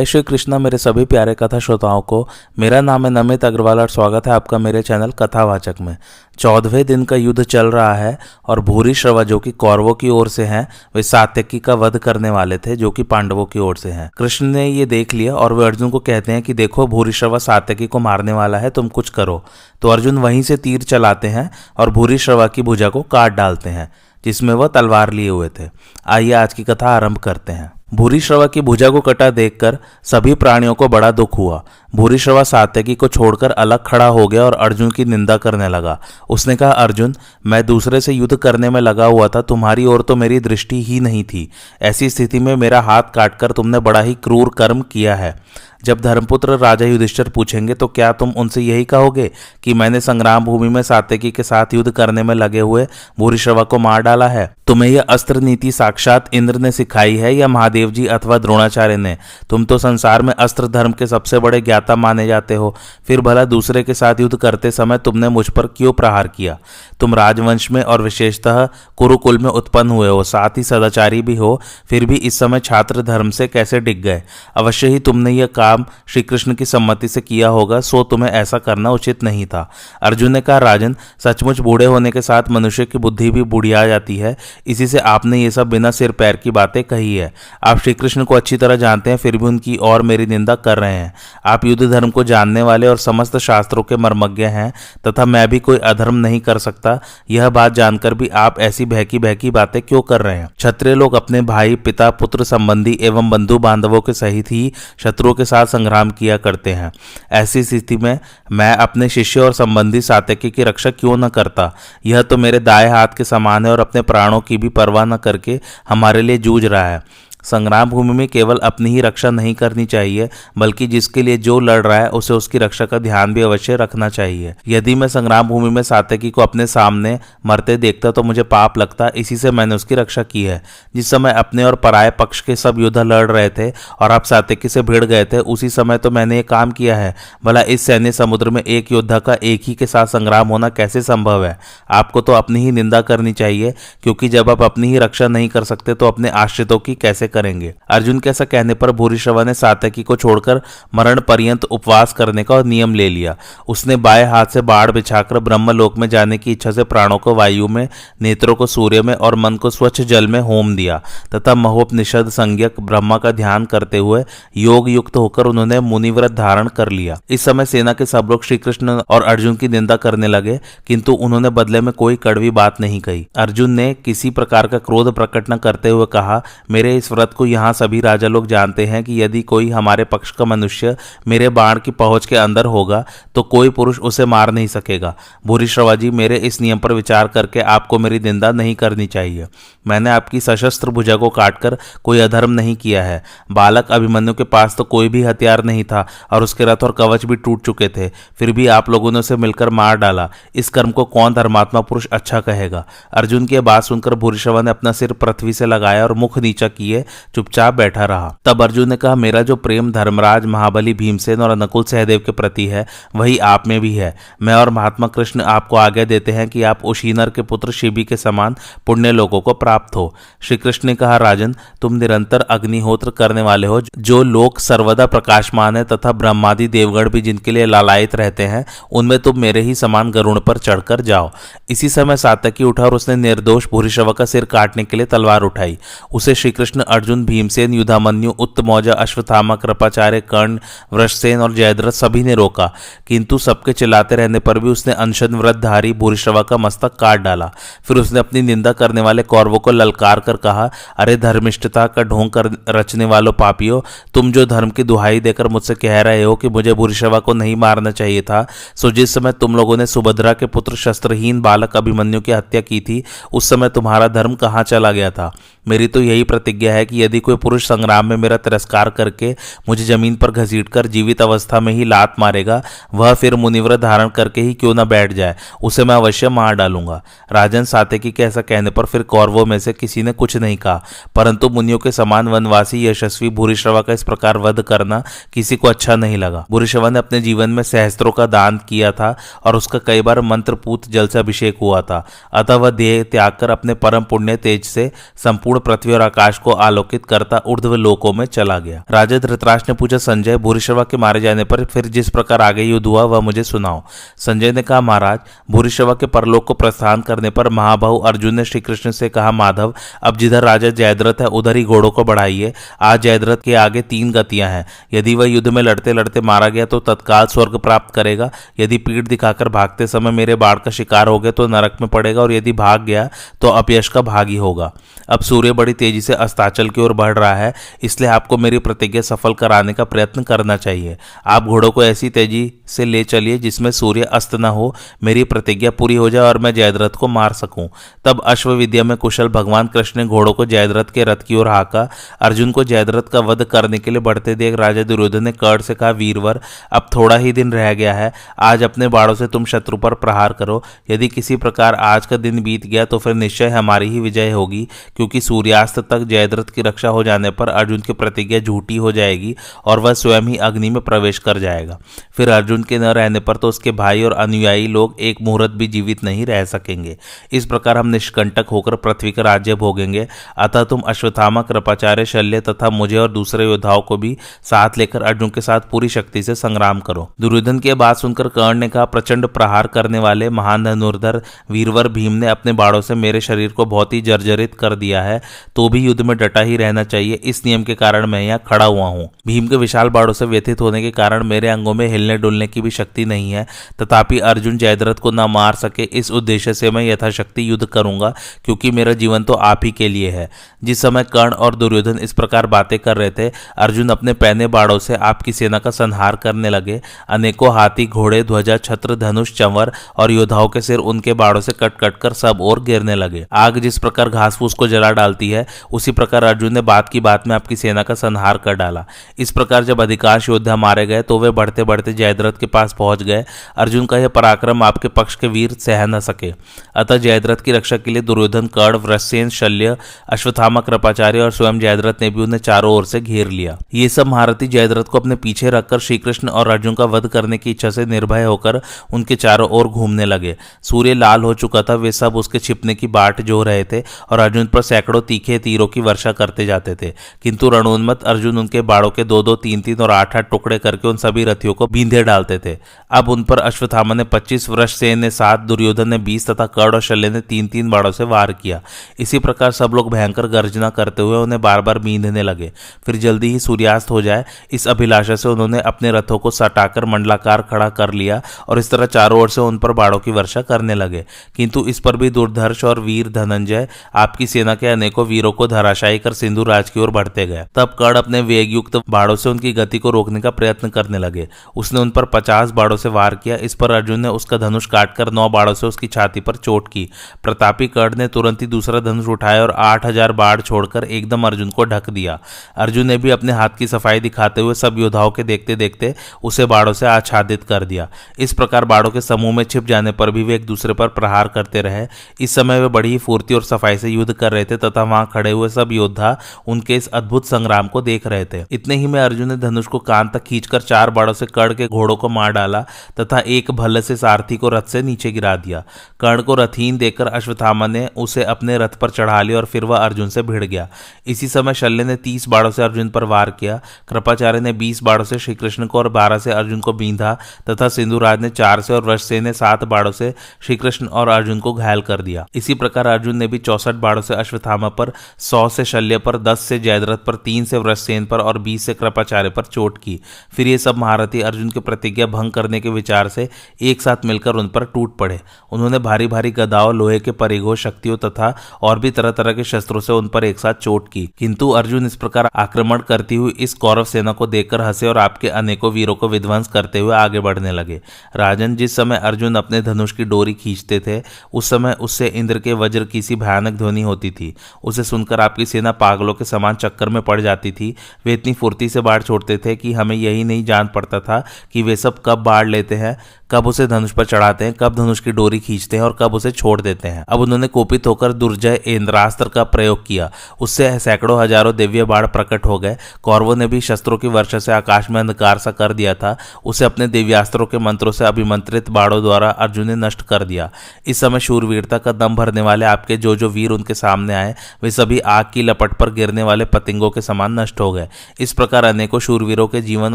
जय श्री कृष्णा मेरे सभी प्यारे कथा श्रोताओं को, मेरा नाम है नमित अग्रवाल और स्वागत है आपका मेरे चैनल कथावाचक में। चौदहवें दिन का युद्ध चल रहा है और भूरी श्रवा जो कि कौरवों की ओर से हैं, वे सात्यकी का वध करने वाले थे जो कि पांडवों की ओर से हैं। कृष्ण ने ये देख लिया और वे अर्जुन को कहते हैं कि देखो, भूरी श्रवा सात्यकी को मारने वाला है, तुम कुछ करो। तो अर्जुन वहीं से तीर चलाते हैं और भूरी श्रवा की भुजा को काट डालते हैं, जिसमें वह तलवार लिए हुए थे। आइए आज की कथा आरंभ करते हैं। भूरी श्रवा की भुजा को कटा देखकर सभी प्राणियों को बड़ा दुख हुआ। भूरी श्रवा सात्यकी को छोड़कर अलग खड़ा हो गया और अर्जुन की निंदा करने लगा। उसने कहा, अर्जुन, मैं दूसरे से युद्ध करने में लगा हुआ था, तुम्हारी ओर तो मेरी दृष्टि ही नहीं थी। ऐसी स्थिति में मेरा हाथ काटकर तुमने बड़ा ही क्रूर कर्म किया है। जब धर्मपुत्र राजा युधिष्ठर पूछेंगे तो क्या तुम उनसे यही कहोगे कि मैंने संग्राम भूमि में सात्यकी के साथ युद्ध करने में लगे हुए भूरिश्रवा को मार डाला है? तुम्हें यह अस्त्र नीति साक्षात इंद्र ने सिखाई है या महादेव जी अथवा द्रोणाचार्य ने? तुम तो संसार में अस्त्र धर्म के सबसे बड़े ज्ञाता माने जाते हो। फिर भला दूसरे के साथ युद्ध करते समय तुमने मुझ पर क्यों प्रहार किया? तुम राजवंश में और विशेषतः कुरुकुल में उत्पन्न हुए हो, साथ ही सदाचारी भी हो, फिर भी इस समय छात्र धर्म से कैसे डिग गए? अवश्य ही तुमने यह काम श्री कृष्ण की सम्मति से किया होगा, सो तुम्हें ऐसा करना उचित नहीं था। अर्जुन ने कहा, राजन, सचमुच बूढ़े होने के साथ मनुष्य की बुद्धि भी बुढ़िया जाती है, इसी से आपने ये सब बिना सिर पैर की बातें कही है। आप श्री कृष्ण को अच्छी तरह जानते हैं, फिर भी उनकी और मेरी निंदा कर रहे हैं। आप युद्ध धर्म को जानने वाले और समस्त शास्त्रों के मर्मज्ञ हैं, तथा मैं भी कोई अधर्म नहीं कर सकता। यह बात जानकर भी आप ऐसी बहकी बहकी बातें क्यों कर रहे हैं? क्षत्रिय लोग अपने भाई, पिता, पुत्र, संबंधी एवं बंधु बांधवों के सहित ही शत्रुओं के साथ संग्राम किया करते हैं। ऐसी स्थिति में मैं अपने शिष्य और संबंधी सात्यकी की रक्षा क्यों न करता? यह तो मेरे दाएँ हाथ के समान है और अपने प्राणों की भी परवाह न करके हमारे लिए जूझ रहा है। संग्राम भूमि में केवल अपनी ही रक्षा नहीं करनी चाहिए, बल्कि जिसके लिए जो लड़ रहा है, उसे उसकी रक्षा का ध्यान भी अवश्य रखना चाहिए। यदि मैं संग्राम भूमि में सातकी को अपने सामने मरते देखता तो मुझे पाप लगता, इसी से मैंने उसकी रक्षा की है। जिस समय अपने और पराये पक्ष के सब योद्धा लड़ रहे थे और आप सातकी से भिड़ गए थे, उसी समय तो मैंने ये काम किया है। भला इस सैन्य समुद्र में एक योद्धा का एक ही के साथ संग्राम होना कैसे संभव है? आपको तो अपनी ही निंदा करनी चाहिए, क्योंकि जब आप अपनी ही रक्षा नहीं कर सकते तो अपने आश्रितों की कैसे करेंगे। अर्जुन के ऐसा कहने पर भूरिश्रवा ने सातकी को छोड़कर मरण पर्यंत उपवास करने का नियम ले लिया। उसने बाएँ हाथ से बाढ़ बिछाकर ब्रह्मलोक में जाने की इच्छा से प्राणों को वायु में, नेत्रों को सूर्य में और मन को स्वच्छ जल में होम दिया तथा महोपनिषद संज्ञक ब्रह्मा का ध्यान करते हुए योग युक्त होकर उन्होंने मुनिव्रत धारण कर लिया। इस समय सेना के सब लोग श्री कृष्ण और अर्जुन की निंदा करने लगे, किंतु उन्होंने बदले में कोई कड़वी बात नहीं कही। अर्जुन ने किसी प्रकार का क्रोध प्रकट न करते हुए कहा, मेरे इस व्रत को यहाँ सभी राजा लोग जानते हैं कि यदि कोई हमारे पक्ष का मनुष्य मेरे बाण की पहुँच के अंदर होगा तो कोई पुरुष उसे मार नहीं सकेगा। भूरी जी, मेरे इस नियम पर विचार करके आपको मेरी निंदा नहीं करनी चाहिए। मैंने आपकी सशस्त्र भुजा को काटकर कोई अधर्म नहीं किया है। बालक अभिमन्यु के पास तो कोई भी हथियार नहीं था, और उसके रथ और कवच भी टूट चुके थे। फिर भी आप लोगों ने उसे मिलकर मार डाला। इस कर्म को कौन धर्मात्मा पुरुष अच्छा कहेगा? अर्जुन की बात सुनकर भूरिश्रवा ने अपना सिर पृथ्वी से लगाया और मुख नीचा किए चुपचाप बैठा रहा। तब अर्जुन ने कहा, मेरा जो प्रेम धर्मराज, महाबली, भीमसेन और नकुल सहदेव के प्रति है, वही आप में भी है। मैं और महात्मा कृष्ण आपको आज्ञा देते हैं कि आप उशीनर के पुत्र शिवी के समान पुण्य लोगों को प्राप्त हो। श्री कृष्ण ने कहा, राजन, तुम निरंतर अग्निहोत्र करने वाले हो, जो लोग सर्वदा प्रकाशमान है तथा ब्रह्मादि देवगढ़ भी जिनके लिए लालायित रहते हैं, उनमें तुम मेरे ही समान गरुण पर चढ़कर जाओ। इसी समय सातकी उठा और उसने निर्दोष भूरिशव का सिर काटने के लिए तलवार उठाई। उसे श्रीकृष्ण अर्जुन, भीमसेन युद्धामन्यु उत्तमौजा अश्वथामा कृपाचार्य, कर्ण, वृषसेन और जयद्रथ सभी ने रोका। किंतु सबके चिल्लाते रहने पर भी उसने अनशन व्रतधारी भूरिश्रवा का मस्तक काट डाला। फिर उसने अपनी निंदा करने वाले कौरवों को ललकार कर कहा, अरे धर्मिष्ठता का ढोंग कर रचने वालों पापियों, तुम जो धर्म की दुहाई देकर मुझसे कह रहे हो कि मुझे भूरिश्रवा को नहीं मारना चाहिए था, सो जिस समय तुम लोगों ने सुभद्रा के पुत्र शस्त्रहीन बालक अभिमन्यु की हत्या की थी, उस समय तुम्हारा धर्म कहाँ चला गया था? मेरी तो यही प्रतिज्ञा है कि यदि कोई पुरुष संग्राम में मेरा तिरस्कार करके मुझे ज़मीन पर घसीट कर जीवित अवस्था में ही लात मारेगा, वह फिर मुनिव्रत धारण करके ही क्यों ना बैठ जाए, उसे मैं अवश्य मार डालूँगा। राजन सातेकी के ऐसा कहने पर फिर कौरवों में से किसी ने कुछ नहीं कहा। परंतु मुनियों के समान वनवासी, यशस्वी भूरिश्रवा का इस प्रकार वध करना किसी को अच्छा नहीं लगा। भूरिश्रवा ने अपने जीवन में सहस्त्रों का दान किया था और उसका कई बार मंत्रपूत जल से अभिषेक हुआ था। अतः वह देह त्याग कर अपने परम पुण्य तेज से संपूर्ण पृथ्वी और आकाश को आलोक आलोकित करता ऊर्ध्व लोकों में चला गया। राजा धृतराज ने पूछा, संजय भूरिश्रवा के मारे जाने पर फिर जिस प्रकार आगे युद्ध हुआ, वह मुझे सुनाओ। संजय ने कहा, महाराज भूरिश्रवा के परलोक को प्रस्थान करने पर महाबाहु अर्जुन ने श्री कृष्ण से कहा, माधव, अब जिधर राजा जयद्रथ है, उधर ही घोड़ों को बढ़ाइए। आज जयद्रथ के आगे तीन गतियाँ हैं। यदि वह युद्ध में लड़ते लड़ते मारा गया तो तत्काल स्वर्ग प्राप्त करेगा। यदि पीठ दिखाकर भागते समय मेरे बाढ़ का शिकार हो गया तो नरक में पड़ेगा, और यदि भाग गया तो अपयश का भागी होगा। अब सूर्य बड़ी तेज़ी से अस्ताचल की ओर बढ़ रहा है, इसलिए आपको मेरी प्रतिज्ञा सफल कराने का प्रयत्न करना चाहिए। आप घोड़ों को ऐसी तेज़ी से ले चलिए जिसमें सूर्य अस्त न हो, मेरी प्रतिज्ञा पूरी हो जाए और मैं जयद्रथ को मार सकूँ। तब अश्वविद्या में कुशल भगवान कृष्ण ने घोड़ों को जयद्रथ के रथ की ओर हाका। अर्जुन को जयद्रथ का वध करने के लिए बढ़ते देख राजा दुर्योधन ने कर्ण से कहा, वीरवर, अब थोड़ा ही दिन रह गया है। आज अपने बाड़ों से तुम शत्रु पर प्रहार करो। यदि किसी प्रकार आज का दिन बीत गया तो फिर निश्चय हमारी ही विजय होगी, क्योंकि सूर्यास्त तक जयद्रथ की रक्षा हो जाने पर अर्जुन की प्रतिज्ञा झूठी हो जाएगी और वह स्वयं ही अग्नि में प्रवेश कर जाएगा। फिर अर्जुन के न रहने पर तो उसके भाई और अनुयायी लोग एक मुहूर्त भी जीवित नहीं रह सकेंगे। इस प्रकार हम निष्कंटक होकर पृथ्वी का राज्य भोगेंगे। अतः तुम अश्वत्थामा, कृपाचार्य, शल्य तथा मुझे और दूसरे योद्धाओं को भी साथ लेकर अर्जुन के साथ पूरी शक्ति से संग्राम करो। दुर्योधन की बात सुनकर कर्ण ने कहा, प्रचंड प्रहार करने वाले महान धनुर्धर वीरवर भीम ने अपने बाड़ों से मेरे शरीर को बहुत ही जर्जरित कर दिया है। तो भी युद्ध में डटा ही रहना चाहिए, इस नियम के कारण मैं यहाँ खड़ा हुआ हूँ। भीम के विशाल बाड़ों से व्यथित होने के कारण मेरे अंगों में हिलने डुलने की भी शक्ति नहीं है। तथापि अर्जुन जयद्रथ को न मार सके, इस उद्देश्य से मैं यथाशक्ति युद्ध करूँगा, क्योंकि मेरा जीवन तो आप ही के लिए है। जिस समय कर्ण और दुर्योधन इस प्रकार बातें कर रहे थे, अर्जुन अपने पहने बाड़ों से आपकी सेना का संहार करने लगे। अनेकों हाथी, घोड़े, ध्वजा, छत्र, धनुष, चंवर और योद्धाओं के सिर उनके बाड़ों से कट कट कर सब और गिरने लगे। आग जिस प्रकार घास फूस को जला डालती है, उसी प्रकार अर्जुन ने बात की, बात में आपकी सेना का संहार कर डाला। इस प्रकार जब अधिकांश योद्धा मारे गए तो वे बढ़ते बढ़ते जयद्रथ के पास पहुँच गए। अर्जुन का यह पराक्रम आपके पक्ष के वीर सह न सके। अतः जयद्रथ की रक्षा के लिए दुर्योधन कर्ण, वृषसेन, शल्य, अश्वत्थामा, कृपाचार्य और स्वयं जयद्रथ ने भी उन्हें चारों ओर से घेर लिया। ये सब महारथी जयद्रथ को अपने पीछे रखकर श्रीकृष्ण और अर्जुन का वध करने की इच्छा से निर्भय होकर उनके चारों ओर घूमने लगे। सूर्य लाल हो चुका था, वे सब उसके छिपने की बाट जो रहे थे और अर्जुन पर सैकड़ों तीखे तीरों की वर्षा करते जाते थे। किंतु रणोन्मत अर्जुन उनके बाड़ों के दो दो तीन तीन और आठ आठ टुकड़े करके उन सभी रथियों को बींधे डालते थे। अब उन पर अश्वत्थामा ने पच्चीस वर्ष, सेन ने सात, दुर्योधन ने बीस तथा कर्ण और शल्य ने तीन तीन बाड़ों से वार किया। इसी प्रकार सब लोग भयंकर गर्जना करते हुए उन्हें बार बार बींधने लगे। फिर जल्दी ही सूर्यास्त हो जाए, इस अभिलाषा से उन्होंने अपने रथों को सटाकर मंडलाकार खड़ा कर लिया और इस तरह चारों ओर से उन पर बाड़ों की वर्षा करने लगे। किंतु इस पर भी दुर्धर्ष और वीर धनंजय, आपकी सेना के अनेकों वीरों को धराशायी कर सिंधु राज की ओर बढ़ते गए। तब कर्ण अपने वेग युक्त बाड़ों से उनकी गति को रोकने का प्रयत्न करने लगे। उसने उन पर पचास बाड़ों से वार किया। इस पर अर्जुन ने उसका धनुष काटकर नौ बाड़ों से उसकी छाती पर चोट की। प्रतापी कर्ण ने तुरंत ही दूसरा धनुष उठाया और आठ हज़ार बाढ़ छोड़कर एकदम अर्जुन को ढक दिया। अर्जुन ने भी अपने हाथ की सफ़ाई दिखाते हुए सब योद्धाओं के देखते देखते उसे बाड़ों से आच्छादित कर दिया। इस प्रकार बाड़ों के समूह में छिप जाने पर भी वे एक दूसरे पर प्रहार करते रहे। इस समय वे बड़ी फूर्ति और सफ़ाई से युद्ध कर रहे थे तथा वहाँ खड़े हुए सब योद्धा उनके इस अद्भुत संग्राम को देख रहे थे। इतने ही में अर्जुन ने धनुष को कान तक खींचकर चार बाड़ों से कड़ के घोड़ों को मार डाला तथा एक भल्ले से सारथी को रथ से नीचे गिरा दिया। कर्ण को रथहीन देकर अश्वत्थामा ने उसे अपने रथ पर चढ़ा लिया और फिर वह अर्जुन से भिड़ गया। इसी समय शल्य ने तीस बाड़ों से अर्जुन पर वार किया। कृपाचार्य ने बीस बाड़ों से श्रीकृष्ण को और बारह से अर्जुन को बींधा तथा सिंधुराज ने चार से और वृषसेन ने सात बाड़ों से श्रीकृष्ण और अर्जुन को घायल कर दिया। इसी प्रकार अर्जुन ने भी चौसठ बाड़ों से अश्वत्थामा पर सौ से शल्य पर, दस से जयद्रथ पर, तीन से वृषसेन पर और बीस से कृपाचार्य पर चोट की। फिर ये सब महारथी अर्जुन की प्रतिज्ञा भंग करने के विचार से एक साथ मिलकर उन पर टूट पड़े। उन्होंने भारी भारी गदाओं, लोहे के परिघों, शक्तियों तथा और भी तरह तरह के शस्त्रों से उन पर एक साथ चोट की। किंतु अर्जुन इस प्रकार आक्रमण करती हुई इस कौरव सेना को देखकर हंसे और आपके अनेकों वीरों को विध्वंस करते हुए आगे बढ़ने लगे। राजन जिस समय अर्जुन अपने धनुष की डोरी खींचते थे, उस समय उससे इंद्र के वज्र की सी भयानक ध्वनि होती थी। उसे सुनकर आपकी सेना पागलों के समान चक्कर में पड़ जाती थी। वे इतनी फुर्ती से बाढ़ छोड़ते थे कि हमें यही नहीं जान पड़ता था कि वे सब कब बाढ़ लेते हैं। कब उसे धनुष पर चढ़ाते हैं, कब धनुष की डोरी खींचते हैं और कब उसे छोड़ देते हैं। अब उन्होंने कोपित होकर दुर्जय इंद्रास्त्र का प्रयोग किया। उससे सैकड़ों हज़ारों दिव्य बाढ़ प्रकट हो गए। कौरवों ने भी शस्त्रों की वर्षा से आकाश में अंधकार सा कर दिया था। उसे अपने दिव्यास्त्रों के मंत्रों से अभिमंत्रित बाढ़ों द्वारा अर्जुन ने नष्ट कर दिया। इस समय शूरवीरता का दम भरने वाले आपके जो जो वीर उनके सामने आए, वे सभी आग की लपट पर गिरने वाले पतिंगों के समान नष्ट हो गए। इस प्रकार अनेकों शूरवीरों के जीवन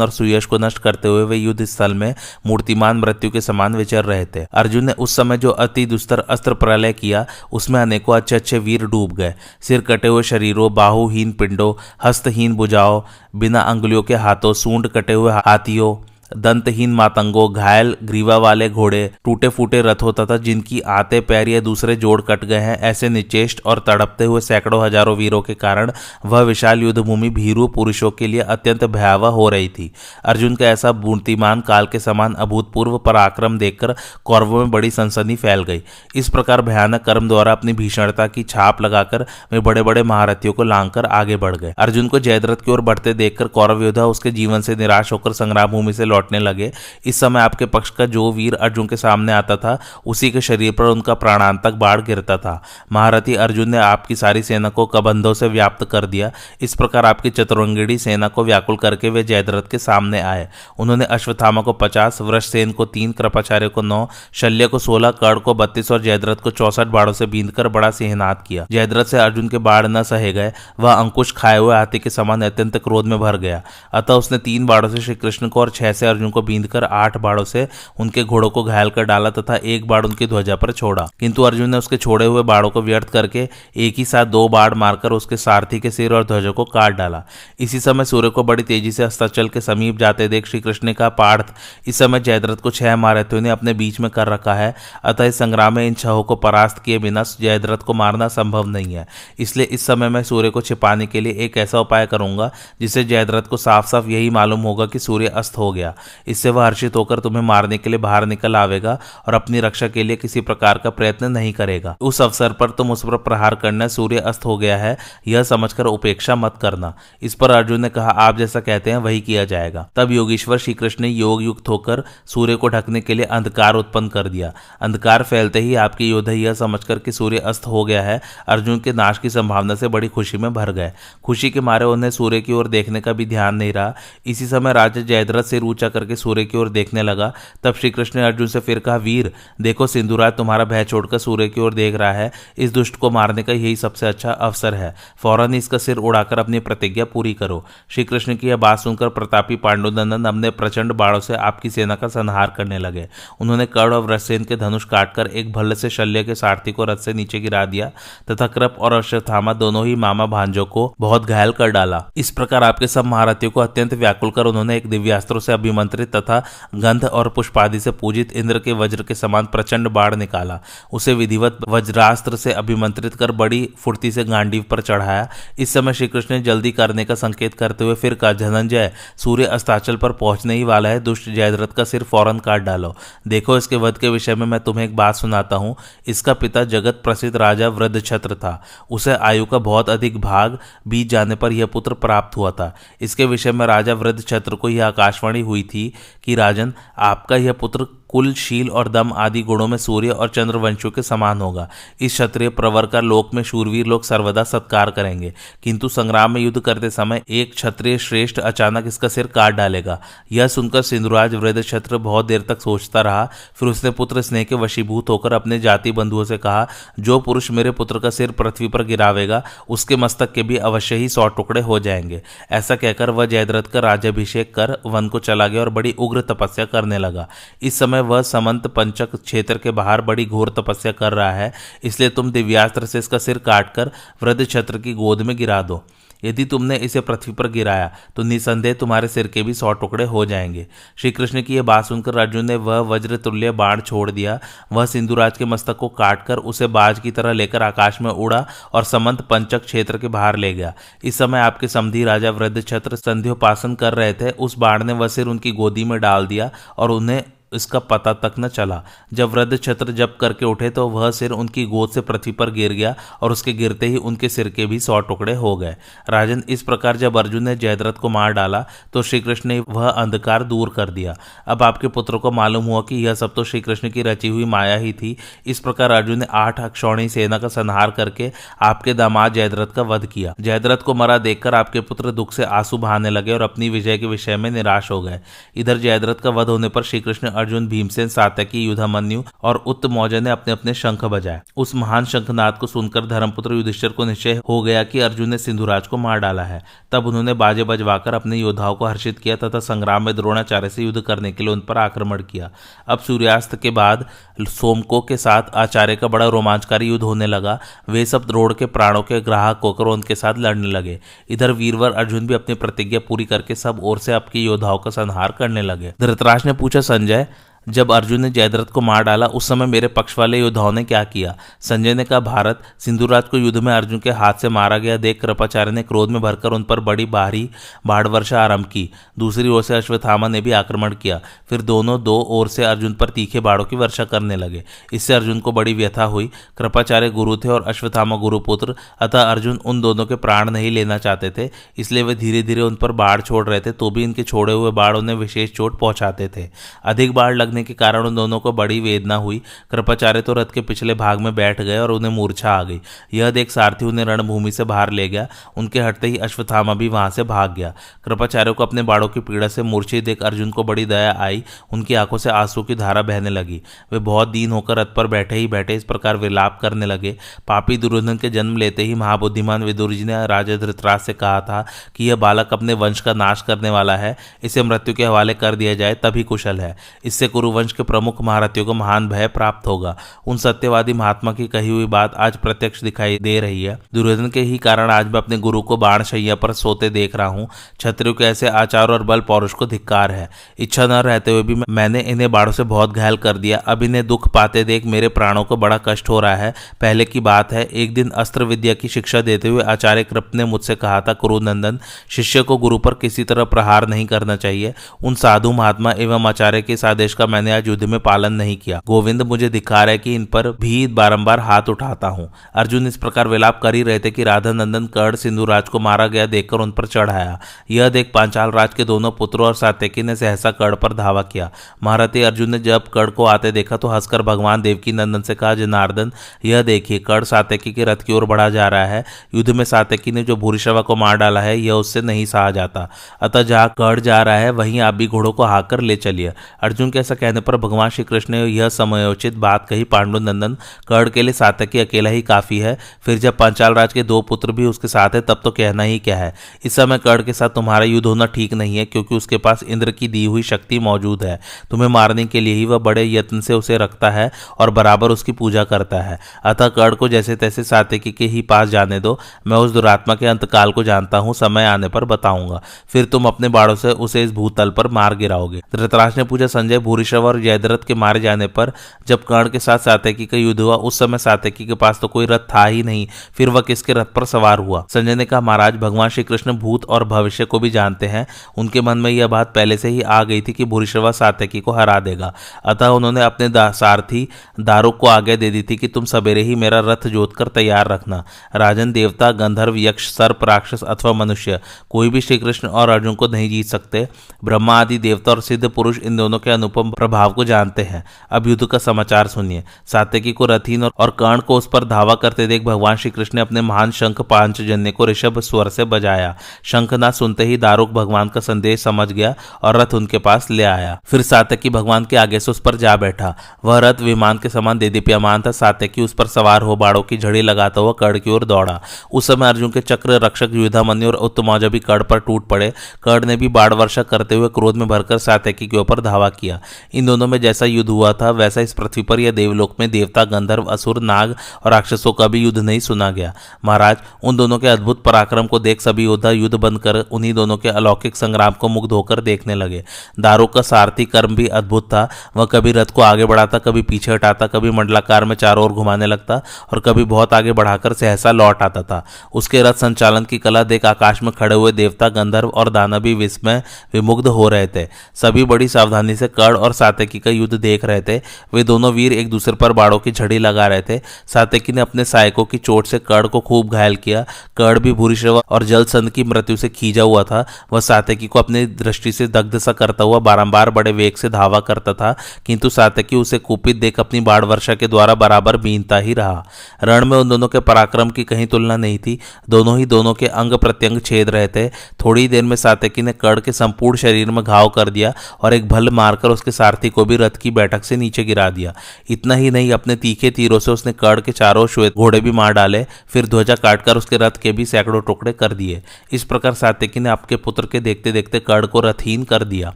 और सुयश को नष्ट करते हुए वे युद्ध स्थल में मूर्तिमान मृत्यु के समान विचर रहे थे। अर्जुन ने उस समय जो अति दुस्तर अस्त्र प्रलय किया, उसमें अनेकों अच्छे अच्छे वीर डूब गए। सिर कटे हुए शरीरों, बाहुहीन पिंडों, हस्तहीन बुझाओ बिना अंगुलियों के हाथों, सूंड कटे हुए हाथियों दंतहीन मातंगों, घायल ग्रीवा वाले घोड़े टूटे फूटे रथों तथा जिनकी आते पैर या दूसरे जोड़ कट गए हैं, ऐसे निचेष्ट और तड़पते हुए सैकड़ों हज़ारों वीरों के कारण वह विशाल युद्ध भूमि भीरू पुरुषों के लिए अत्यंत भयावह हो रही थी। अर्जुन का ऐसा मूर्तिमान काल के समान अभूतपूर्व पराक्रम देखकर कौरवों में बड़ी सनसनी फैल गई। इस प्रकार भयानक कर्म द्वारा अपनी भीषणता की छाप लगाकर वे बड़े बड़े महारथियों को लांघकर आगे बढ़ गए। अर्जुन को जयद्रथ की ओर बढ़ते देखकर कौरव योद्धा उसके जीवन से निराश होकर संग्राम भूमि से लौटने लगे। इस समय आपके पक्ष का जो वीर अर्जुन के सामने आता था, उसी के शरीर पर उनका प्राणांतक बाढ़ गिरता था। महारथी अर्जुन ने आपकी सारी सेना को कबंधों से व्याप्त कर दिया। इस प्रकार आपकी चतुरंगिड़ी सेना को व्याकुल करके वे जयद्रथ के सामने आए। उन्होंने अश्वत्थामा को पचास, वृषसेन को तीन, कृपाचार्य को नौ, शल्य को सोलह, कर्ण को बत्तीस और जयद्रथ को चौसठ बाढ़ों से बींदकर बड़ा सिंहनाद किया। जयद्रथ से अर्जुन के बाढ़ न सहे गए, वह अंकुश खाए हुए हाथी के समान अत्यंत क्रोध में भर गया। अतः उसने तीन बाढ़ों से श्री कृष्ण को और छह से अर्जुन को बींदकर आठ बाड़ों से उनके घोड़ों को घायल कर डाला तथा एक बाड़ उनकी ध्वजा पर छोड़ा। किंतु अर्जुन ने उसके छोड़े हुए बाड़ों को व्यर्थ करके एक ही साथ दो बाढ़ मारकर उसके सारथी के सिर और ध्वजों को काट डाला। इसी समय सूर्य को बड़ी तेज़ी से अस्ताचल के समीप जाते देख श्री कृष्ण का पार्थ, इस समय जयद्रथ को छह मारथियों ने अपने बीच में कर रखा है, अतः इस संग्राम में इन छहों को परास्त किए बिना जयद्रथ को मारना संभव नहीं है। इसलिए इस समय मैं सूर्य को छिपाने के लिए एक ऐसा उपाय करूँगा, जिससे जयद्रथ को साफ़ साफ़ यही मालूम होगा कि सूर्य अस्त हो गया। इससे वह हर्षित होकर तुम्हें मारने के लिए बाहर निकल आवेगा और अपनी रक्षा के लिए किसी प्रकार का प्रयत्न नहीं करेगा। उस अवसर पर तुम उस पर प्रहार करना सूर्य अस्त हो गया है, यह समझकर उपेक्षा मत करना। इस पर अर्जुन ने कहा, आप जैसा कहते हैं, वही किया जाएगा। तब योगेश्वर श्री कृष्ण ने योग युक्त होकर सूर्य को ढकने के लिए अंधकार उत्पन्न कर दिया। अंधकार फैलते ही आपके योद्धा यह समझकर कि सूर्य अस्त हो गया है, अर्जुन के नाश की संभावना से बड़ी खुशी में भर गए। खुशी के मारे उन्हें सूर्य की ओर देखने का भी ध्यान नहीं रहा। इसी समय राजा जयद्रथ से ऊँचा करके सूर्य की ओर देखने लगा। तब श्री कृष्ण ने अर्जुन से फिर कहा, वीर, देखो सिंधुराज तुम्हारा भय छोड़कर सूर्य की ओर देख रहा है। इस दुष्ट को मारने का यही सबसे अच्छा अवसर है। फ़ौरन इसका सिर उड़ाकर अपनी प्रतिज्ञा पूरी करो। श्री कृष्ण की यह बात सुनकर प्रतापी पांडुनंदन अपने प्रचंड बाड़ों से आपकी सेना का संहार करने लगे। उन्होंने कर्ण और वृषसेन के धनुष काटकर एक भल्ल से शल्य के सारथी को रथ से नीचे गिरा दिया तथा कृप और अश्वत्थामा दोनों ही मामा भांजों को बहुत घायल कर डाला। इस प्रकार आपके सब महारथियों को अत्यंत व्याकुल कर उन्होंने एक दिव्यास्त्रों से अभिमंत्रित तथा गंध और पुष्पादि से पूजित इंद्र के वज्र के समान प्रचंड बाढ़ निकाला। उसे विधिवत वज्रास्त्र से अभिमंत्रित कर बड़ी फुर्ती से गांडीव पर चढ़ाया। इस समय श्री कृष्ण ने जल्दी करने का संकेत करते हुए फिर कहा, धनंजय, सूर्य अस्ताचल पर पहुँचने ही वाला है, दुष्ट जयद्रथ का सिर फ़ौरन काट डालो। देखो, इसके वध के विषय में मैं तुम्हें एक बात सुनाता हूँ। इसका पिता जगत प्रसिद्ध राजा वृद्ध छत्र था। उसे आयु का बहुत अधिक भाग बीत जाने पर यह पुत्र प्राप्त हुआ था। इसके विषय में राजा वृद्ध छत्र को यह आकाशवाणी हुई थी कि राजन आपका यह पुत्र कुल, शील और दम आदि गुणों में सूर्य और चंद्रवंशों के समान होगा। इस क्षत्रिय प्रवर का लोक में शूरवीर लोग सर्वदा सत्कार करेंगे। किंतु संग्राम में युद्ध करते समय एक क्षत्रिय श्रेष्ठ अचानक इसका सिर काट डालेगा। यह सुनकर सिंधुराज वृद्ध क्षत्र बहुत देर तक सोचता रहा। फिर उसने पुत्र स्नेह के वशीभूत होकर अपने जाति बंधुओं से कहा, जो पुरुष मेरे पुत्र का सिर पृथ्वी पर गिरावेगा, उसके मस्तक के भी अवश्य ही सौ टुकड़े हो जाएँगे। ऐसा कहकर वह जयद्रथ का राज्याभिषेक कर वन को चला गया और बड़ी उग्र तपस्या करने लगा। इस समय वह समंत पंचक क्षेत्र के बाहर बड़ी घोर तपस्या कर रहा है, इसलिए तुम दिव्यास्त्र से इसका सिर काटकर वृद्ध छत्र की गोद में गिरा दो। यदि तुमने इसे पृथ्वी पर गिराया तो निसंदेह तुम्हारे सिर के भी सौ टुकड़े हो जाएँगे। श्री कृष्ण की यह बात सुनकर अर्जुन ने वह वज्र तुल्य बाण छोड़ दिया। वह सिंधुराज के मस्तक को काटकर उसे बाज की तरह लेकर आकाश में उड़ा और समंत पंचक क्षेत्र के बाहर ले गया। इस समय आपके समधी राजा वृद्ध छत्र संध्योपासन कर रहे थे। उस बाढ़ ने वह सिर उनकी गोदी में डाल दिया और उन्हें इसका पता तक न चला। जब वृद्ध छत्र जप करके उठे तो वह सिर उनकी गोद से पृथ्वी पर गिर गया और उसके गिरते ही उनके सिर के भी सौ टुकड़े हो गए। राजन इस प्रकार जब अर्जुन ने जयद्रथ को मार डाला तो श्रीकृष्ण ने वह अंधकार दूर कर दिया। अब आपके पुत्र को मालूम हुआ कि यह सब तो श्री कृष्ण की रची हुई माया ही थी। इस प्रकार अर्जुन ने आठ अक्षौणी सेना का संहार करके आपके दामाद जयद्रथ का वध किया। जयद्रथ को मरा देखकर आपके पुत्र दुख से आँसू बहाने लगे और अपनी विजय के विषय में निराश हो गए। इधर जयद्रथ का वध होने पर श्रीकृष्ण अर्जुन, भीमसेन, सातकी, युधामन्यु और उत्त मौजे ने अपने अपने शंख बजाए। उस महान शंखनाद को सुनकर धर्मपुत्र युधिष्ठर को निश्चय हो गया कि अर्जुन ने सिंधुराज को मार डाला है। तब उन्होंने बाजे बजवाकर अपने योद्धाओं को हर्षित किया तथा संग्राम में द्रोणाचार्य से युद्ध करने के लिए उन पर आक्रमण किया। अब सूर्यास्त के बाद सोमको के साथ आचार्य का बड़ा रोमांचकारी युद्ध होने लगा। वे सब द्रोड़ के प्राणों के ग्राहक होकर उनके साथ लड़ने लगे। इधर वीरवर अर्जुन भी अपनी प्रतिज्ञा पूरी करके सब ओर से आपके योद्धाओं का संहार करने लगे। धृतराज ने पूछा, संजय जब अर्जुन ने जयद्रथ को मार डाला, उस समय मेरे पक्ष वाले योद्धाओं ने क्या किया? संजय ने कहा, भारत, सिंधुराज को युद्ध में अर्जुन के हाथ से मारा गया देख कृपाचार्य ने क्रोध में भरकर उन पर बड़ी बाहरी बाढ़ वर्षा आरंभ की। दूसरी ओर से अश्वत्थामा ने भी आक्रमण किया। फिर दोनों दो ओर से अर्जुन पर तीखे बाढ़ों की वर्षा करने लगे। इससे अर्जुन को बड़ी व्यथा हुई। कृपाचार्य गुरु थे और अश्वत्थामा गुरुपुत्र, अतः अर्जुन उन दोनों के प्राण नहीं लेना चाहते थे। इसलिए वे धीरे धीरे उन पर बाढ़ छोड़ रहे थे तो भी इनके छोड़े हुए बाढ़ उन्हें विशेष चोट पहुंचाते थे। अधिक बाढ़ लगने लगने के कारण उन दोनों को बड़ी वेदना हुई। कृपाचार्य तो रथ के पिछले भाग में बैठ गए और उन्हें मूर्छा आ गई। यह देख सारथी उन्हें रणभूमि से बाहर ले गया। उनके हटते ही अश्वत्थामा भी वहाँ से भाग गया। कृपाचार्य को अपने बाड़ों की पीड़ा से मूर्छित देख अर्जुन को बड़ी दया आई। उनकी आँखों से आँसू की धारा बहने लगी। वे बहुत दीन होकर रथ पर बैठे ही बैठे इस प्रकार विलाप करने लगे। पापी दुर्योधन के जन्म लेते ही महाबुद्धिमान विदुर जी ने राजा धृतराज से कहा था कि यह बालक अपने वंश का नाश करने वाला है। इसे मृत्यु के हवाले कर दिया जाए तभी कुशल है। इससे कुरु कुरुवंश के प्रमुख महारथियों को महान भय प्राप्त होगा। उन सत्यवादी महात्मा की कही हुई बात आज प्रत्यक्ष दिखाई दे रही है। दुर्योधन के ही कारण आज मैं अपने गुरु को बाण शैया पर सोते देख रहा हूँ। क्षत्रियो के ऐसे आचार और बल पौरुष को धिक्कार है। इच्छा न रहते हुए भी मैंने इन्हें बाढ़ों से बहुत घायल कर दिया। अब इन्हें दुख पाते देख मेरे प्राणों को बड़ा कष्ट हो रहा है। पहले की बात है, एक दिन अस्त्र विद्या की शिक्षा देते हुए आचार्य कृप ने मुझसे कहा था कुरुनंदन शिष्य को गुरु पर किसी तरह प्रहार नहीं करना चाहिए। उन साधु महात्मा एवं आचार्य के इस आदेश का मैंने आज युद्ध में पालन नहीं किया। गोविंद मुझे दिखा रहे कि इन पर भी बारंबार हाथ उठाता हूँ। अर्जुन इस प्रकार विलाप कर ही रहे थे कि राधा नंदन कर्ण सिंधु राज को मारा गया देखकर उन पर चढ़ाया। यह देख पांचाल राज के दोनों पुत्रों और सात्यकी ने सहसा कर्ण पर धावा किया। महारथी अर्जुन ने जब कर्ण को आते देखा तो हंसकर भगवान देवकी नंदन से कहा, जनार्दन, यह देखिए, कर्ण सात्यकी के रथ की ओर बढ़ा जा रहा है। युद्ध में सात्यकी ने जो भूरिशवा को मार डाला है, यह उससे नहीं सहा जाता। अतः जहाँ कर्ण जा रहा है, वहीं आप भी घोड़ों को हाकर ले चलिए अर्जुन के ऐसा कहने पर भगवान श्री कृष्ण ने यह समयोचित बात कही, पांडु नंदन, कर्ण के लिए सातकी अकेला ही काफ़ी है। फिर जब पांचाल राज के दो पुत्र भी उसके साथ है, तब तो कहना ही क्या है। इस समय कर्ण के साथ तुम्हारा युद्ध होना ठीक नहीं है, क्योंकि उसके पास इंद्र की दी हुई शक्ति मौजूद है। तुम्हें मारने के लिए ही वह बड़े यत्न से उसे रखता है और बराबर उसकी पूजा करता है। अतः कर्ण को जैसे तैसे सातकी के ही पास जाने दो। मैं उस दुरात्मा के अंतकाल को जानता हूँ, समय आने पर बताऊँगा। फिर तुम अपने बाड़ों से उसे इस भूतल पर मार गिराओगे। धृतराज ने पूछा संजय भूरिशव और जयद्रथ के मारे जाने पर जब कर्ण के साथ सातकी का युद्ध हुआ उस समय सातकी के पास तो कोई रथ था ही नहीं। फिर वह किसके रथ पर सवार हुआ? संजय ने कहा महाराज भगवान श्री कृष्ण भूत और भविष्य को भी जानते हैं। उनके मन में यह बात पहले से ही आ गई थी कि भूरिश्रवा सातकी को हरा देगा। अतः उन्होंने अपने दा, सारथी दारुक को आगे दे दी थी कि तुम सवेरे ही मेरा रथ जोत कर तैयार रखना। राजन देवता गंधर्व यक्ष सर्प राक्षस अथवा मनुष्य कोई भी श्री कृष्ण और अर्जुन को नहीं जीत सकते। ब्रह्मा आदि देवता और सिद्ध पुरुष इन दोनों के अनुपम प्रभाव को जानते हैं। अब युद्ध का समाचार सुनिए। सात्यकी को रथीन और कर्ण को उस पर धावा करते देख भगवान श्री कृष्ण ने अपने महान शंख पांचजन्य को ऋषभ स्वर से बजाया। शंख ना सुनते ही दारुक भगवान का संदेश समझ गया और रथ उनके पास ले आया। फिर सात्यकी भगवान के आगे से उस पर जा बैठा। वह रथ विमान के समान दे देदीप्यमान था। सात्यकी उस पर सवार हो बाड़ों की झड़ी लगाता हुआ कर्ण की ओर दौड़ा। उस समय अर्जुन के चक्र रक्षक युद्धामन्यु और उत्तमौजा भी कर्ण पर टूट पड़े। कर्ण ने भी बाढ़ वर्षा करते हुए क्रोध में भरकर सात्यकी के ऊपर धावा किया। इन दोनों में जैसा युद्ध हुआ था, वैसा इस पृथ्वी पर या देवलोक में देवता, गंधर्व, असुर, नाग और राक्षसों का भी युद्ध नहीं सुना गया। महाराज, उन दोनों के अद्भुत पराक्रम को देख सभी योद्धा युद्ध बंद कर उन्हीं दोनों के अलौकिक संग्राम को मुग्ध होकर देखने लगे। दारू का सारथी कर्म भी अद्भुत था। वह कभी रथ को आगे बढ़ाता, कभी पीछे हटाता, कभी मंडलाकार में चारों ओर घुमाने लगता और कभी बहुत आगे बढ़ाकर सहसा लौट आता था। उसके रथ संचालन की कला देख आकाश में खड़े हुए देवता, गंधर्व और दानवी विस्मय विमुग्ध हो रहे थे। सभी बड़ी सावधानी से कड़ और सातकी का युद्ध देख रहे थे। वे दोनों वीर एक दूसरे पर बाड़ों की झड़ी लगा रहे थे। सातकी ने अपने सहायकों की चोट से कर्ण को खूब घायल किया। कर्ण भी भूरिश्रवा और जलसंध की मृत्यु से खींचा हुआ था। वह सातकी को अपनी दृष्टि से दग्ध सा करता हुआ बारंबार बड़े वेग से धावा करता था, किंतु सातकी उसे कुपित देख अपनी बाढ़ वर्षा के द्वारा बराबर बीनता ही रहा। रण में उन दोनों के पराक्रम की कहीं तुलना नहीं थी। दोनों ही दोनों के अंग प्रत्यंग छेद रहे थे। थोड़ी देर में सातकी ने कर्ण के संपूर्ण शरीर में घाव कर दिया और एक भल मारकर उसके सारथी को भी रथ की बैठक से नीचे गिरा दिया। इतना ही नहीं, अपने तीखे तीरों से उसने कड़ के चारों श्वेत घोड़े भी मार डाले, फिर ध्वजा काटकर उसके रथ के भी सैकड़ों टुकड़े कर दिए। इस प्रकार सात्यकी ने आपके पुत्र के देखते देखते कर्ण को रथहीन कर दिया।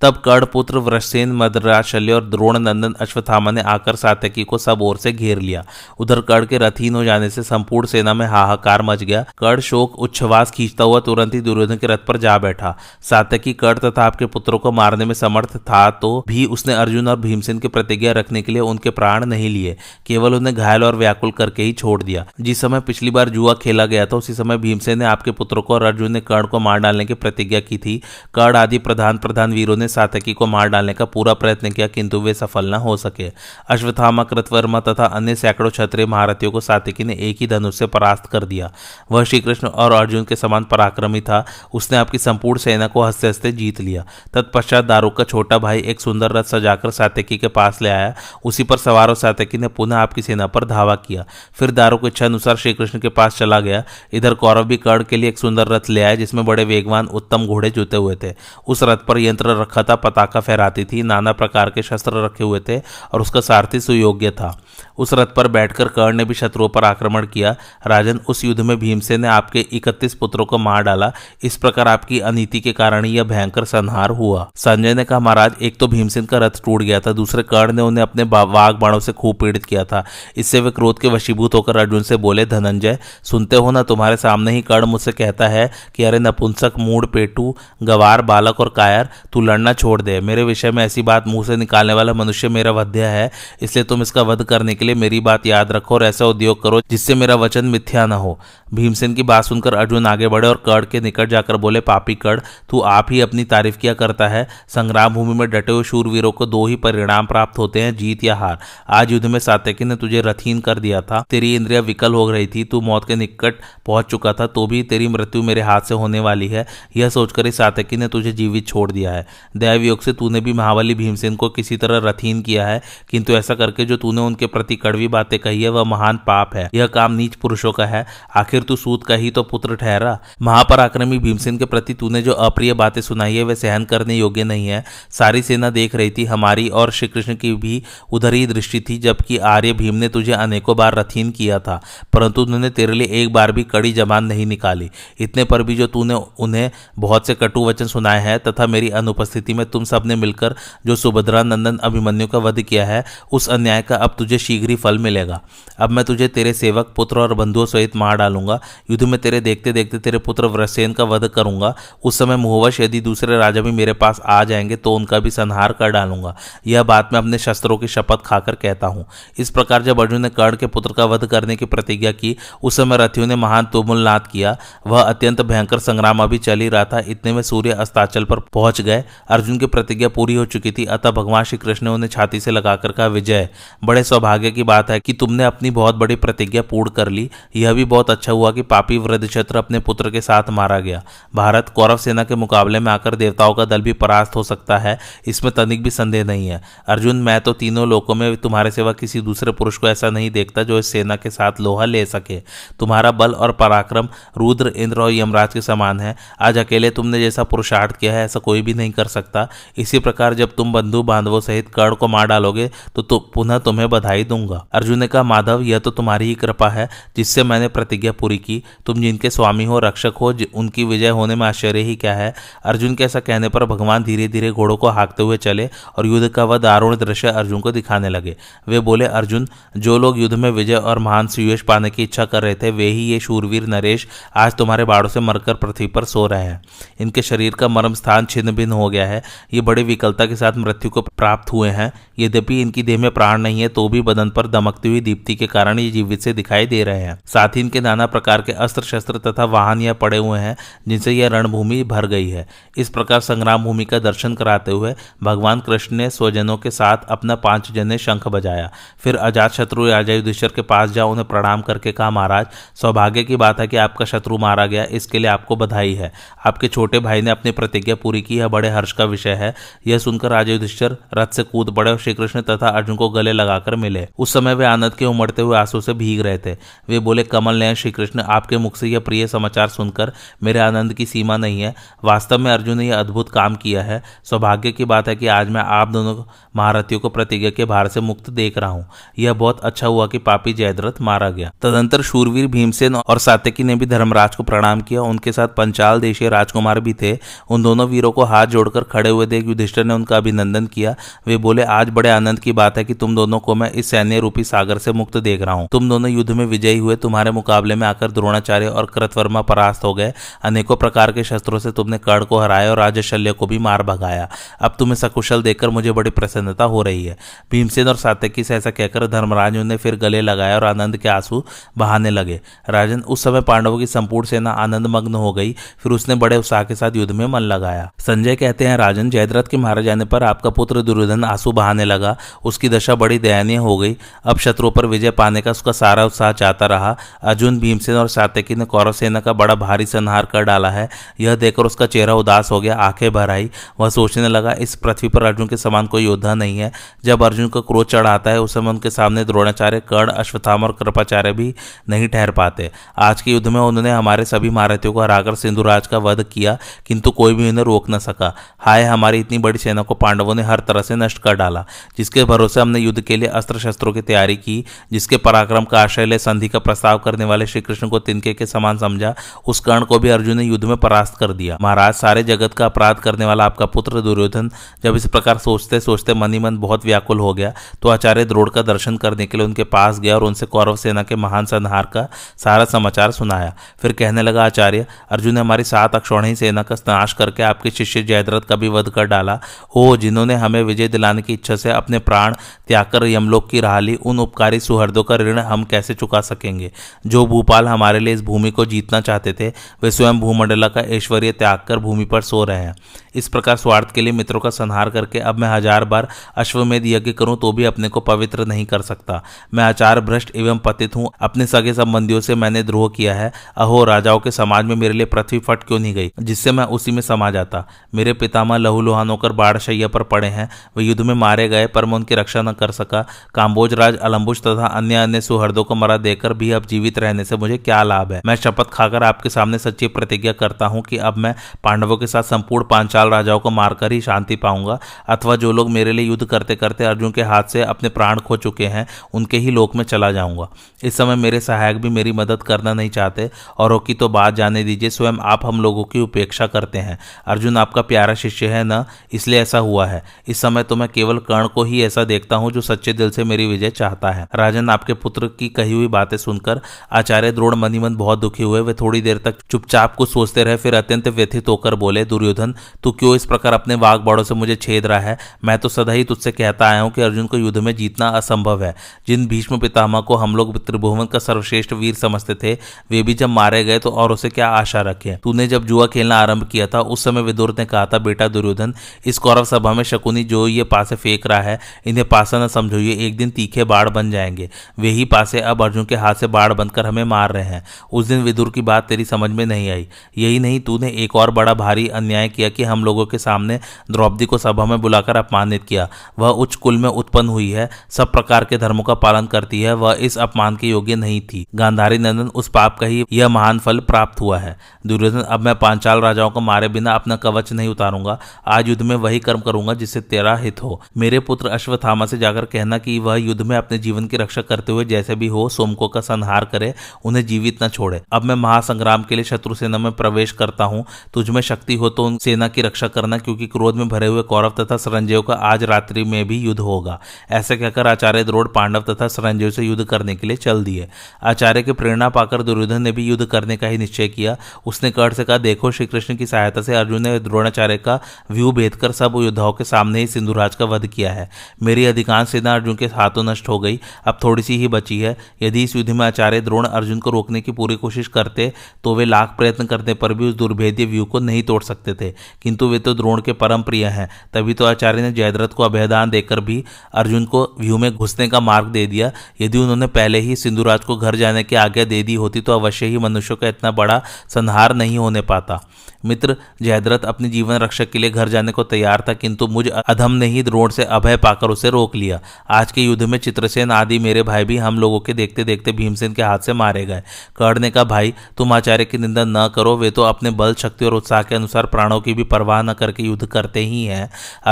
तब कर्ण पुत्र वृषसेन, मदराशल्य और द्रोण नंदन अश्वत्थामा ने आकर सात्यकी को सब ओर से घेर लिया। उधर कड़ के रथहीन हो जाने से संपूर्ण सेना में हाहाकार मच गया। कड़ शोक, उच्छ्वास खींचता हुआ तुरंत ही दुर्योधन के रथ पर जा बैठा। सात्यकी कड़ तथा आपके पुत्रों को मारने में समर्थ था तो भी उसने अर्जुन और भीमसेन की प्रतिज्ञा रखने के लिए उनके प्राण नहीं लिए, केवल उन्हें घायल और व्याकुल करके ही छोड़ दिया। जिस समय पिछली बार जुआ खेला गया था, उसी समय भीमसेन ने आपके पुत्रों को और अर्जुन ने कर्ण को मार डालने की प्रतिज्ञा की थी। कर्ण आदि प्रधान प्रधान वीरों ने सातकी को मार डालने का पूरा प्रयत्न किया, किंतु वे सफल न हो सके। अश्वत्थामा, कृतवर्मा तथा अन्य सैकड़ों क्षत्रिय महारथियों को सातकी ने एक ही धनुष से परास्त कर दिया। वह श्रीकृष्ण और अर्जुन के समान पराक्रमी था। उसने आपकी संपूर्ण सेना को हँसते हँसते जीत लिया। तत्पश्चात दारूक का छोटा भाई एक सुंदर रथ सजाकर सातकी के पास ले आया। उसी पर सवार हो सातकी ने पुनः आपकी सेना पर धावा किया। फिर दारूक इच्छा अनुसार श्रीकृष्ण के पास चला गया। इधर कौरव भी कर्ण के लिए एक सुंदर रथ ले आया जिसमें बड़े वेगवान उत्तम घोड़े जुते हुए थे। उस रथ पर यंत्र रखा था, पताका फहराती थी, नाना प्रकार के शस्त्र रखे हुए थे और उसका सारथी सुयोग्य था। उस रथ पर बैठकर कर्ण ने भी शत्रुओं पर आक्रमण किया। राजन, उस युद्ध में भीमसेन ने आपके इकतीस पुत्रों को मार डाला। इस प्रकार आपकी अनिति के कारण यह भयंकर संहार हुआ। संजय ने कहा, महाराज, एक तो भीमसेन का टूट गया था। दूसरे कर्ण ने उन्हें अपने वाघ बाणों से खूब पीड़ित किया था। इससे वे क्रोध के वशीभूत होकर अर्जुन से बोले, धनंजय, सुनते हो ना, तुम्हारे सामने ही कर्ण मुझसे कहता है कि, अरे, नपुंसक मूड पेटू, गवार, बालक और कायर, तू लड़ना छोड़ दे। मेरे विषय में ऐसी बात मुँह से निकालने वाला मनुष्य मेरा वध्य है, इसलिए तुम इसका वध करने के लिए मेरी बात याद रखो और ऐसा उद्योग करो जिससे मेरा वचन मिथ्या न हो। भीमसेन की बात सुनकर अर्जुन आगे बढ़े और कर्ण के निकट जाकर बोले, पापी कर्ण, तू आप ही अपनी तारीफ़ किया करता है। संग्राम भूमि में डटे हुए शूरवीरों को दो ही परिणाम प्राप्त होते हैं, जीत या हार। आज युद्ध में सात्यकी ने तुझे रथहीन कर दिया था। तेरी इंद्रिया विकल हो रही थी, तू मौत के निकट पहुँच चुका था तो भी तेरी मृत्यु मेरे हाथ से होने वाली है। यह सोचकर इस सातकी ने तुझे जीवित छोड़ दिया है। दैव योग से तूने भी महाबली भीमसेन को किसी तरह रथहीन किया है, किंतु ऐसा करके जो तूने उनके प्रति कड़वी बातें कही है, वह महान पाप है। यह काम नीच पुरुषों का है। आखिर तू सूत का ही तो पुत्र ठहरा। महापराक्रमी भीमसेन के प्रति तूने जो अप्रिय बातें सुनाई है, वह सहन करने योग्य नहीं है। सारी सेना देख रही थी हमारी और श्री कृष्ण की भी उधर ही दृष्टि थी, जबकि आर्य भीम ने तुझे अनेकों बार रथीन किया था, परंतु उन्होंने तेरे लिए एक बार भी कड़ी जबान नहीं निकाली। इतने पर भी जो तूने उन्हें बहुत से कटु वचन सुनाए हैं, तथा मेरी अनुपस्थिति में तुम सबने मिलकर जो सुभद्रा नंदन अभिमन्यु का वध किया है, उस अन्याय का अब तुझे शीघ्र ही फल मिलेगा। अब मैं तुझे तेरे सेवक, पुत्र और बंधुओं सहित मार डालूँगा। युद्ध में तेरे देखते देखते तेरे पुत्र व्रसेन का वध करूँगा। उस समय मुहवश यदि दूसरे राजा भी मेरे पास आ जाएँगे तो उनका भी संहार कर डालूँगा। यह बात मैं अपने शस्त्रों की शपथ खाकर कहता हूँ। इस प्रकार जब अर्जुन ने कर्ण के पुत्र का वध करने की प्रतिज्ञा की, उस समय रथियों ने महान तुमुलनाद किया। वह अत्यंत भयंकर संग्राम अभी चल ही रहा था। इतने में सूर्य अस्ताचल पर पहुँच गए। अर्जुन की प्रतिज्ञा पूरी हो चुकी थी। अतः भगवान श्री कृष्ण ने उन्हें छाती से लगाकर कहा, विजय, बड़े सौभाग्य की बात है कि तुमने अपनी बहुत बड़ी प्रतिज्ञा पूर्ण कर ली। यह भी बहुत अच्छा हुआ कि पापी वृद्धक्षत्र अपने पुत्र के साथ मारा गया। भारत कौरव सेना के मुकाबले में आकर देवताओं का दल भी परास्त हो सकता है। इसमें तनिक भी संदेह नहीं है। अर्जुन मैं तो तीनों लोकों में तुम्हारे सिवा किसी दूसरे पुरुष को ऐसा नहीं देखता जो इस सेना के साथ लोहा ले सके। तुम्हारा बल और पराक्रम रुद्र इंद्र और यमराज के समान है। आज अकेले तुमने जैसा पुरुषार्थ किया है ऐसा कोई भी नहीं कर सकता। इसी प्रकार जब तुम बंधु बांधवों सहित कर्ण को मार डालोगे तो, तो पुनः तुम्हें बधाई दूँगा। अर्जुन ने कहा माधव यह तो तुम्हारी ही कृपा है जिससे मैंने प्रतिज्ञा पूरी की। तुम जिनके स्वामी हो रक्षक हो उनकी विजय होने में आश्चर्य ही क्या है? अर्जुन के ऐसा कहने पर भगवान धीरे धीरे घोड़ों को हाँकते हुए चले और युद्ध का वह दारुण दृश्य अर्जुन को दिखाने लगे। वे बोले, अर्जुन, जो लोग युद्ध में विजय और महान सुयश पाने की इच्छा कर रहे थे, वे ही ये शूरवीर नरेश आज तुम्हारे बाड़ों से मरकर पृथ्वी पर सो रहे हैं। इनके शरीर का मर्म स्थान छिन्न भिन्न हो गया है। ये बड़ी विकलता के साथ मृत्यु को प्राप्त हुए हैं। यद्यपि इनकी देह में प्राण नहीं है तो भी बदन पर दमकती हुई दीप्ति के कारण ये जीवित से दिखाई दे रहे हैं। साथ ही इनके नाना प्रकार के अस्त्र शस्त्र तथा वाहन यह पड़े हुए हैं, जिनसे यह रणभूमि भर गई है। इस प्रकार संग्राम भूमि का दर्शन कराते हुए भगवान कृष्ण कृष्ण ने स्वजनों के साथ अपना पाँच जने शंख बजाया। फिर अजात शत्रु राजा युधिष्ठर के पास जाओ, उन्हें प्रणाम करके कहा, महाराज, सौभाग्य की बात है कि आपका शत्रु मारा गया, इसके लिए आपको बधाई है। आपके छोटे भाई ने अपनी प्रतिज्ञा पूरी की यह बड़े हर्ष का विषय है। यह सुनकर राजा युधिष्ठर रथ से कूद पड़े और श्रीकृष्ण तथा अर्जुन को गले लगाकर मिले। उस समय वे आनंद के उमड़ते हुए आँसू से भीग रहे थे। वे बोले, कमल ने श्री कृष्ण आपके मुख से यह प्रिय समाचार सुनकर मेरे आनंद की सीमा नहीं है। वास्तव में अर्जुन ने यह अद्भुत काम किया है। सौभाग्य की बात है कि आज मैं आप दोनों महारथियों को प्रतिज्ञा के भार से मुक्त देख रहा हूँ। यह बहुत अच्छा हुआ कि पापी जयद्रथ मारा गया। तदंतर शूरवीर भीमसेन और सात्यकी ने भी धर्मराज को प्रणाम किया। उनके साथ पंचाल देशीय राजकुमार भी थे। उन दोनों वीरों को हाथ जोड़कर खड़े हुए देख युधिष्ठर ने उनका अभिनंदन किया। वे बोले, आज बड़े आनंद की बात है कि तुम दोनों को मैं इस सैन्य रूपी सागर से मुक्त देख रहा हूँ। तुम दोनों युद्ध में विजयी हुए। तुम्हारे मुकाबले में आकर द्रोणाचार्य और कृतवर्मा परास्त हो गए। अनेकों प्रकार के शस्त्रों से तुमने कर्ण को हराया और राजशल्य को भी मार भगाया। अब तुम्हें सकुशल देखकर मुझे बड़ी प्रसन्नता हो रही है। भीमसेन और सात्यकी से ऐसा कहकर धर्मराज ने फिर गले लगाया और आनंद के आँसू बहाने लगे। राजन उस समय पांडवों की संपूर्ण सेना आनंद मग्न हो गई, फिर उसने बड़े उत्साह के साथ युद्ध में मन लगाया। संजय कहते हैं, राजन, जयद्रथ के मारे जाने पर आपका पुत्र दुर्योधन आँसू बहाने लगा, उसकी दशा बड़ी दयनीय हो गई। अब शत्रुओं पर विजय पाने का उसका सारा उत्साह चाहता रहा। अर्जुन, भीमसेन और सात्यकी ने कौरव सेना का बड़ा भारी संहार कर डाला है। यह देखकर उसका चेहरा उदास हो गया, आँखें भर आई। वह सोचने लगा, इस पृथ्वी पर अर्जुन के समान कोई योद्धा नहीं है। जब अर्जुन का क्रोध चढ़ आता है, उस समय उनके सामने द्रोणाचार्य कर्ण, अश्वत्थाम और कृपाचार्य भी नहीं ठहर पाते। आज के युद्ध में उन्होंने हमारे सभी महारथियों को हराकर सिंधुराज का वध किया, किंतु कोई भी उन्हें रोक न सका। हाय, हमारी इतनी बड़ी सेना को पांडवों ने हर तरह से नष्ट कर डाला, जिसके भरोसे हमने युद्ध के लिए अस्त्र शस्त्रों की तैयारी की, जिसके पराक्रम का आश्रय ले संधि का प्रस्ताव करने वाले श्री कृष्ण को तिनके के समान समझा, उस कर्ण को भी अर्जुन ने युद्ध में परास्त कर दिया। महाराज, सारे जगत का अपराध करने वाला आपका पुत्र दुर्योधन, जब इस प्रकार सोचते सोचते मनी मन बहुत व्याकुल हो गया। तो आचार्य द्रोड़ का दर्शन करने के लिए उनके पास गया और उनसे कौरव सेना के महान संहार का सारा समाचार सुनाया। फिर कहने लगा, आचार्य, अर्जुन ने हमारी सात अक्षौणी सेना का नाश करके आपके शिष्य जयद्रथ का भी वध कर डाला। ओ, जिन्होंने हमें विजय दिलाने की इच्छा से अपने प्राण त्याग कर यमलोक की राह ली, उन उपकारी सुहृदों का ऋण हम कैसे चुका सकेंगे? जो भूपाल हमारे लिए इस भूमि को जीतना चाहते थे, वे स्वयं भूमंडला का ऐश्वर्य त्याग कर भूमि पर सो रहे हैं। इस प्रकार स्वार्थ के लिए मित्रों का संहार करके अब मैं हज़ार बार अश्वमेध यज्ञ करूँ तो भी अपने को पवित्र नहीं कर सकता। मैं आचार भ्रष्ट एवं पतित हूँ। अपने सगे संबंधियों से मैंने द्रोह किया है। अहो, राजाओं के समाज में मेरे लिए पृथ्वी फट क्यों नहीं गई, जिससे मैं उसी में समा जाता? मेरे पितामह लहू लुहान होकर बाढ़ शैया पर पड़े हैं। वे युद्ध में मारे गए, पर मैं उनकी रक्षा न कर सका। काम्बोज राज अलम्बुज तथा अन्य अन्य सुहृदों को मरा देकर भी अब जीवित रहने से मुझे क्या लाभ है? मैं शपथ खाकर आपके सामने सच्ची प्रतिज्ञा करता हूँ कि अब मैं पांडवों के साथ संपूर्ण पांचाल राजाओं को मारकर ही शांति पाऊँगा। अथवा जो लोग मेरे लिए युद्ध करते करते अर्जुन के हाथ से अपने प्राण खो चुके हैं, उनके ही लोक में चला जाऊँगा। इस समय मेरे सहायक भी मेरी मदद करना नहीं चाहते, और की तो बात जाने दीजिए, स्वयं आप हम लोगों की उपेक्षा करते हैं। अर्जुन आपका प्यारा शिष्य है न? इसलिए ऐसा हुआ है। इस समय तो मैं केवल कर्ण को ही ऐसा देखता हूँ, जो सच्चे दिल से मेरी विजय चाहता है। राजन, आपके पुत्र की कही हुई बातें सुनकर आचार्य द्रोण मनीमन बहुत दुखी हुए। वे थोड़ी देर तक चुपचाप कुछ सोचते रहे, फिर अत्यंत व्यथित होकर बोले, दुर्योधन, तू क्यों इस प्रकार अपने वाघ बड़ों से मुझे छेद रहा है। मैं तो सदा ही तुझसे कहता आया हूँ कि अर्जुन को युद्ध में जीतना असंभव है। जिन भीष्म पितामह को हम लोग त्रिभुवन का सर्वश्रेष्ठ वीर समझते थे, वे भी जब मारे गए तो और उसे क्या आशा रखे? तूने जब जुआ खेलना आरंभ किया था, उस समय विदुर ने कहा था, बेटा दुर्योधन, इस कौरव सभा में शकुनी जो ये पासे फेंक रहा है, इन्हें पासा न समझो ये एक दिन तीखे बाढ़ बन जाएँगे। वे ही पासे अब अर्जुन के हाथ से बाढ़ बनकर हमें मार रहे हैं। उस दिन विदुर की बात तेरी समझ में नहीं आई। यही नहीं, तूने एक और बड़ा भारी अन्याय किया कि हम लोगों के सामने द्रौपदी को सभा में बुलाकर अपमानित किया। वह उच्च कुल में उत्पन्न हुई है। सब प्रकार के धर्मों का पालन करती है। वह इस अपमान के योग्य नहीं थी। गांधारी नंदन उस पाप का ही यह महान फल प्राप्त हुआ है। दुर्योधन, अब मैं पांचाल राजाओं को मारे बिना अपना कवच नहीं उतारूँगा। आज युद्ध में वही कर्म करूँगा जिससे तेरा हित हो। मेरे पुत्र अश्वत्थामा से जाकर कहना कि वह युद्ध में अपने जीवन की रक्षा करते हुए जैसे भी हो सोमको का संहार करे, उन्हें जीवित न छोड़े। अब मैं महासंग्राम के लिए शत्रु सेना में प्रवेश करता हूँ। तुझमें शक्ति हो तो उन सेना की रक्षा करना, क्योंकि क्रोध में भरे हुए कौरव तथा संजय का आज रात्रि में भी युद्ध होगा। ऐसे कहकर आचार्य द्रोड़ पांडव तथा संजय से युद्ध करने के लिए चल दिए। आचार्य की प्रेरणा पाकर दुर्योधन ने भी युद्ध करने का ही निश्चय किया। उसने कर्ण से कहा, देखो श्री कृष्ण की सहायता से अर्जुन ने द्रोणाचार्य का व्यू भेद कर सब योद्धाओं के सामने ही सिंधुराज का वध किया है। मेरी अधिकांश सेना अर्जुन के हाथों नष्ट हो गई। अब थोड़ी सी ही बची है। यदि इस युद्ध में आचार्य द्रोण अर्जुन को रोकने की पूरी कोशिश करते तो वे लाख प्रयत्न करने पर भी उस दुर्भेद्य व्यू को नहीं तोड़ सकते थे। किंतु वे तो द्रोण के परम प्रिय हैं। तभी तो आचार्य ने जयद्रथ को अभयदान देकर भी अर्जुन को व्यू में घुसने का मार्ग दे दिया। यदि उन्होंने पहले ही सिंधुराज को घर जाने की आज्ञा दे दी होती तो अवश्य ही मनुष्यों का इतना बड़ा संहार नहीं होने पाता। मित्र, जयद्रथ अपनी जीवन रक्षक के लिए घर जाने को तैयार था, किंतु मुझ अधम ने ही द्रोण से अभय पाकर उसे रोक लिया। आज के युद्ध में चित्रसेन आदि मेरे भाई भी हम लोगों के देखते देखते भीमसेन के हाथ से मारे गए। कर्ण ने कहा, भाई, तुम आचार्य की निंदा न करो, वे तो अपने बल, शक्ति और उत्साह के अनुसार प्राणों की भी परवाह न करके युद्ध करते ही हैं।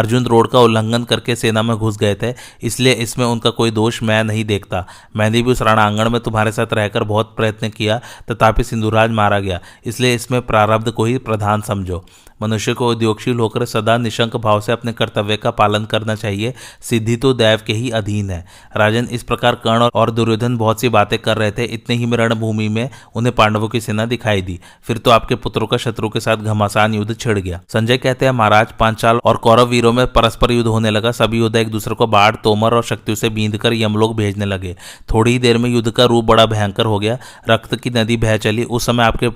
अर्जुन रोड का उल्लंघन करके सेना में घुस गए थे, इसलिए इसमें उनका कोई दोष मैं नहीं देखता। मैंने भी उस रणांगण में तुम्हारे साथ रहकर बहुत प्रयत्न किया, तथापि सिंधुराज मारा गया, इसलिए इसमें प्रारब्ध को ही प्रधान समझो। मनुष्य को उद्योगशील होकर सदा निशंक भाव से अपने कर्तव्य का पालन करना चाहिए। सिद्धि तो दैव के ही अधीन है। राजन, इस प्रकार कर्ण और दुर्योधन बहुत सी बातें कर रहे थे। इतने ही में रणभूमि में उन्हें पांडवों की सेना दिखाई दी। फिर तो आपके पुत्रों का शत्रु के साथ घमासान युद्ध छिड़ गया। संजय कहते हैं, महाराज, पांचाल और कौरव वीरों में परस्पर युद्ध होने लगा। सभी युद्ध एक दूसरे को बाढ़, तोमर और शक्तियों से बींद कर यमलोक भेजने लगे। थोड़ी ही देर में युद्ध का रूप बड़ा भयंकर हो गया। रक्त की नदी बह चली। उस समय आपके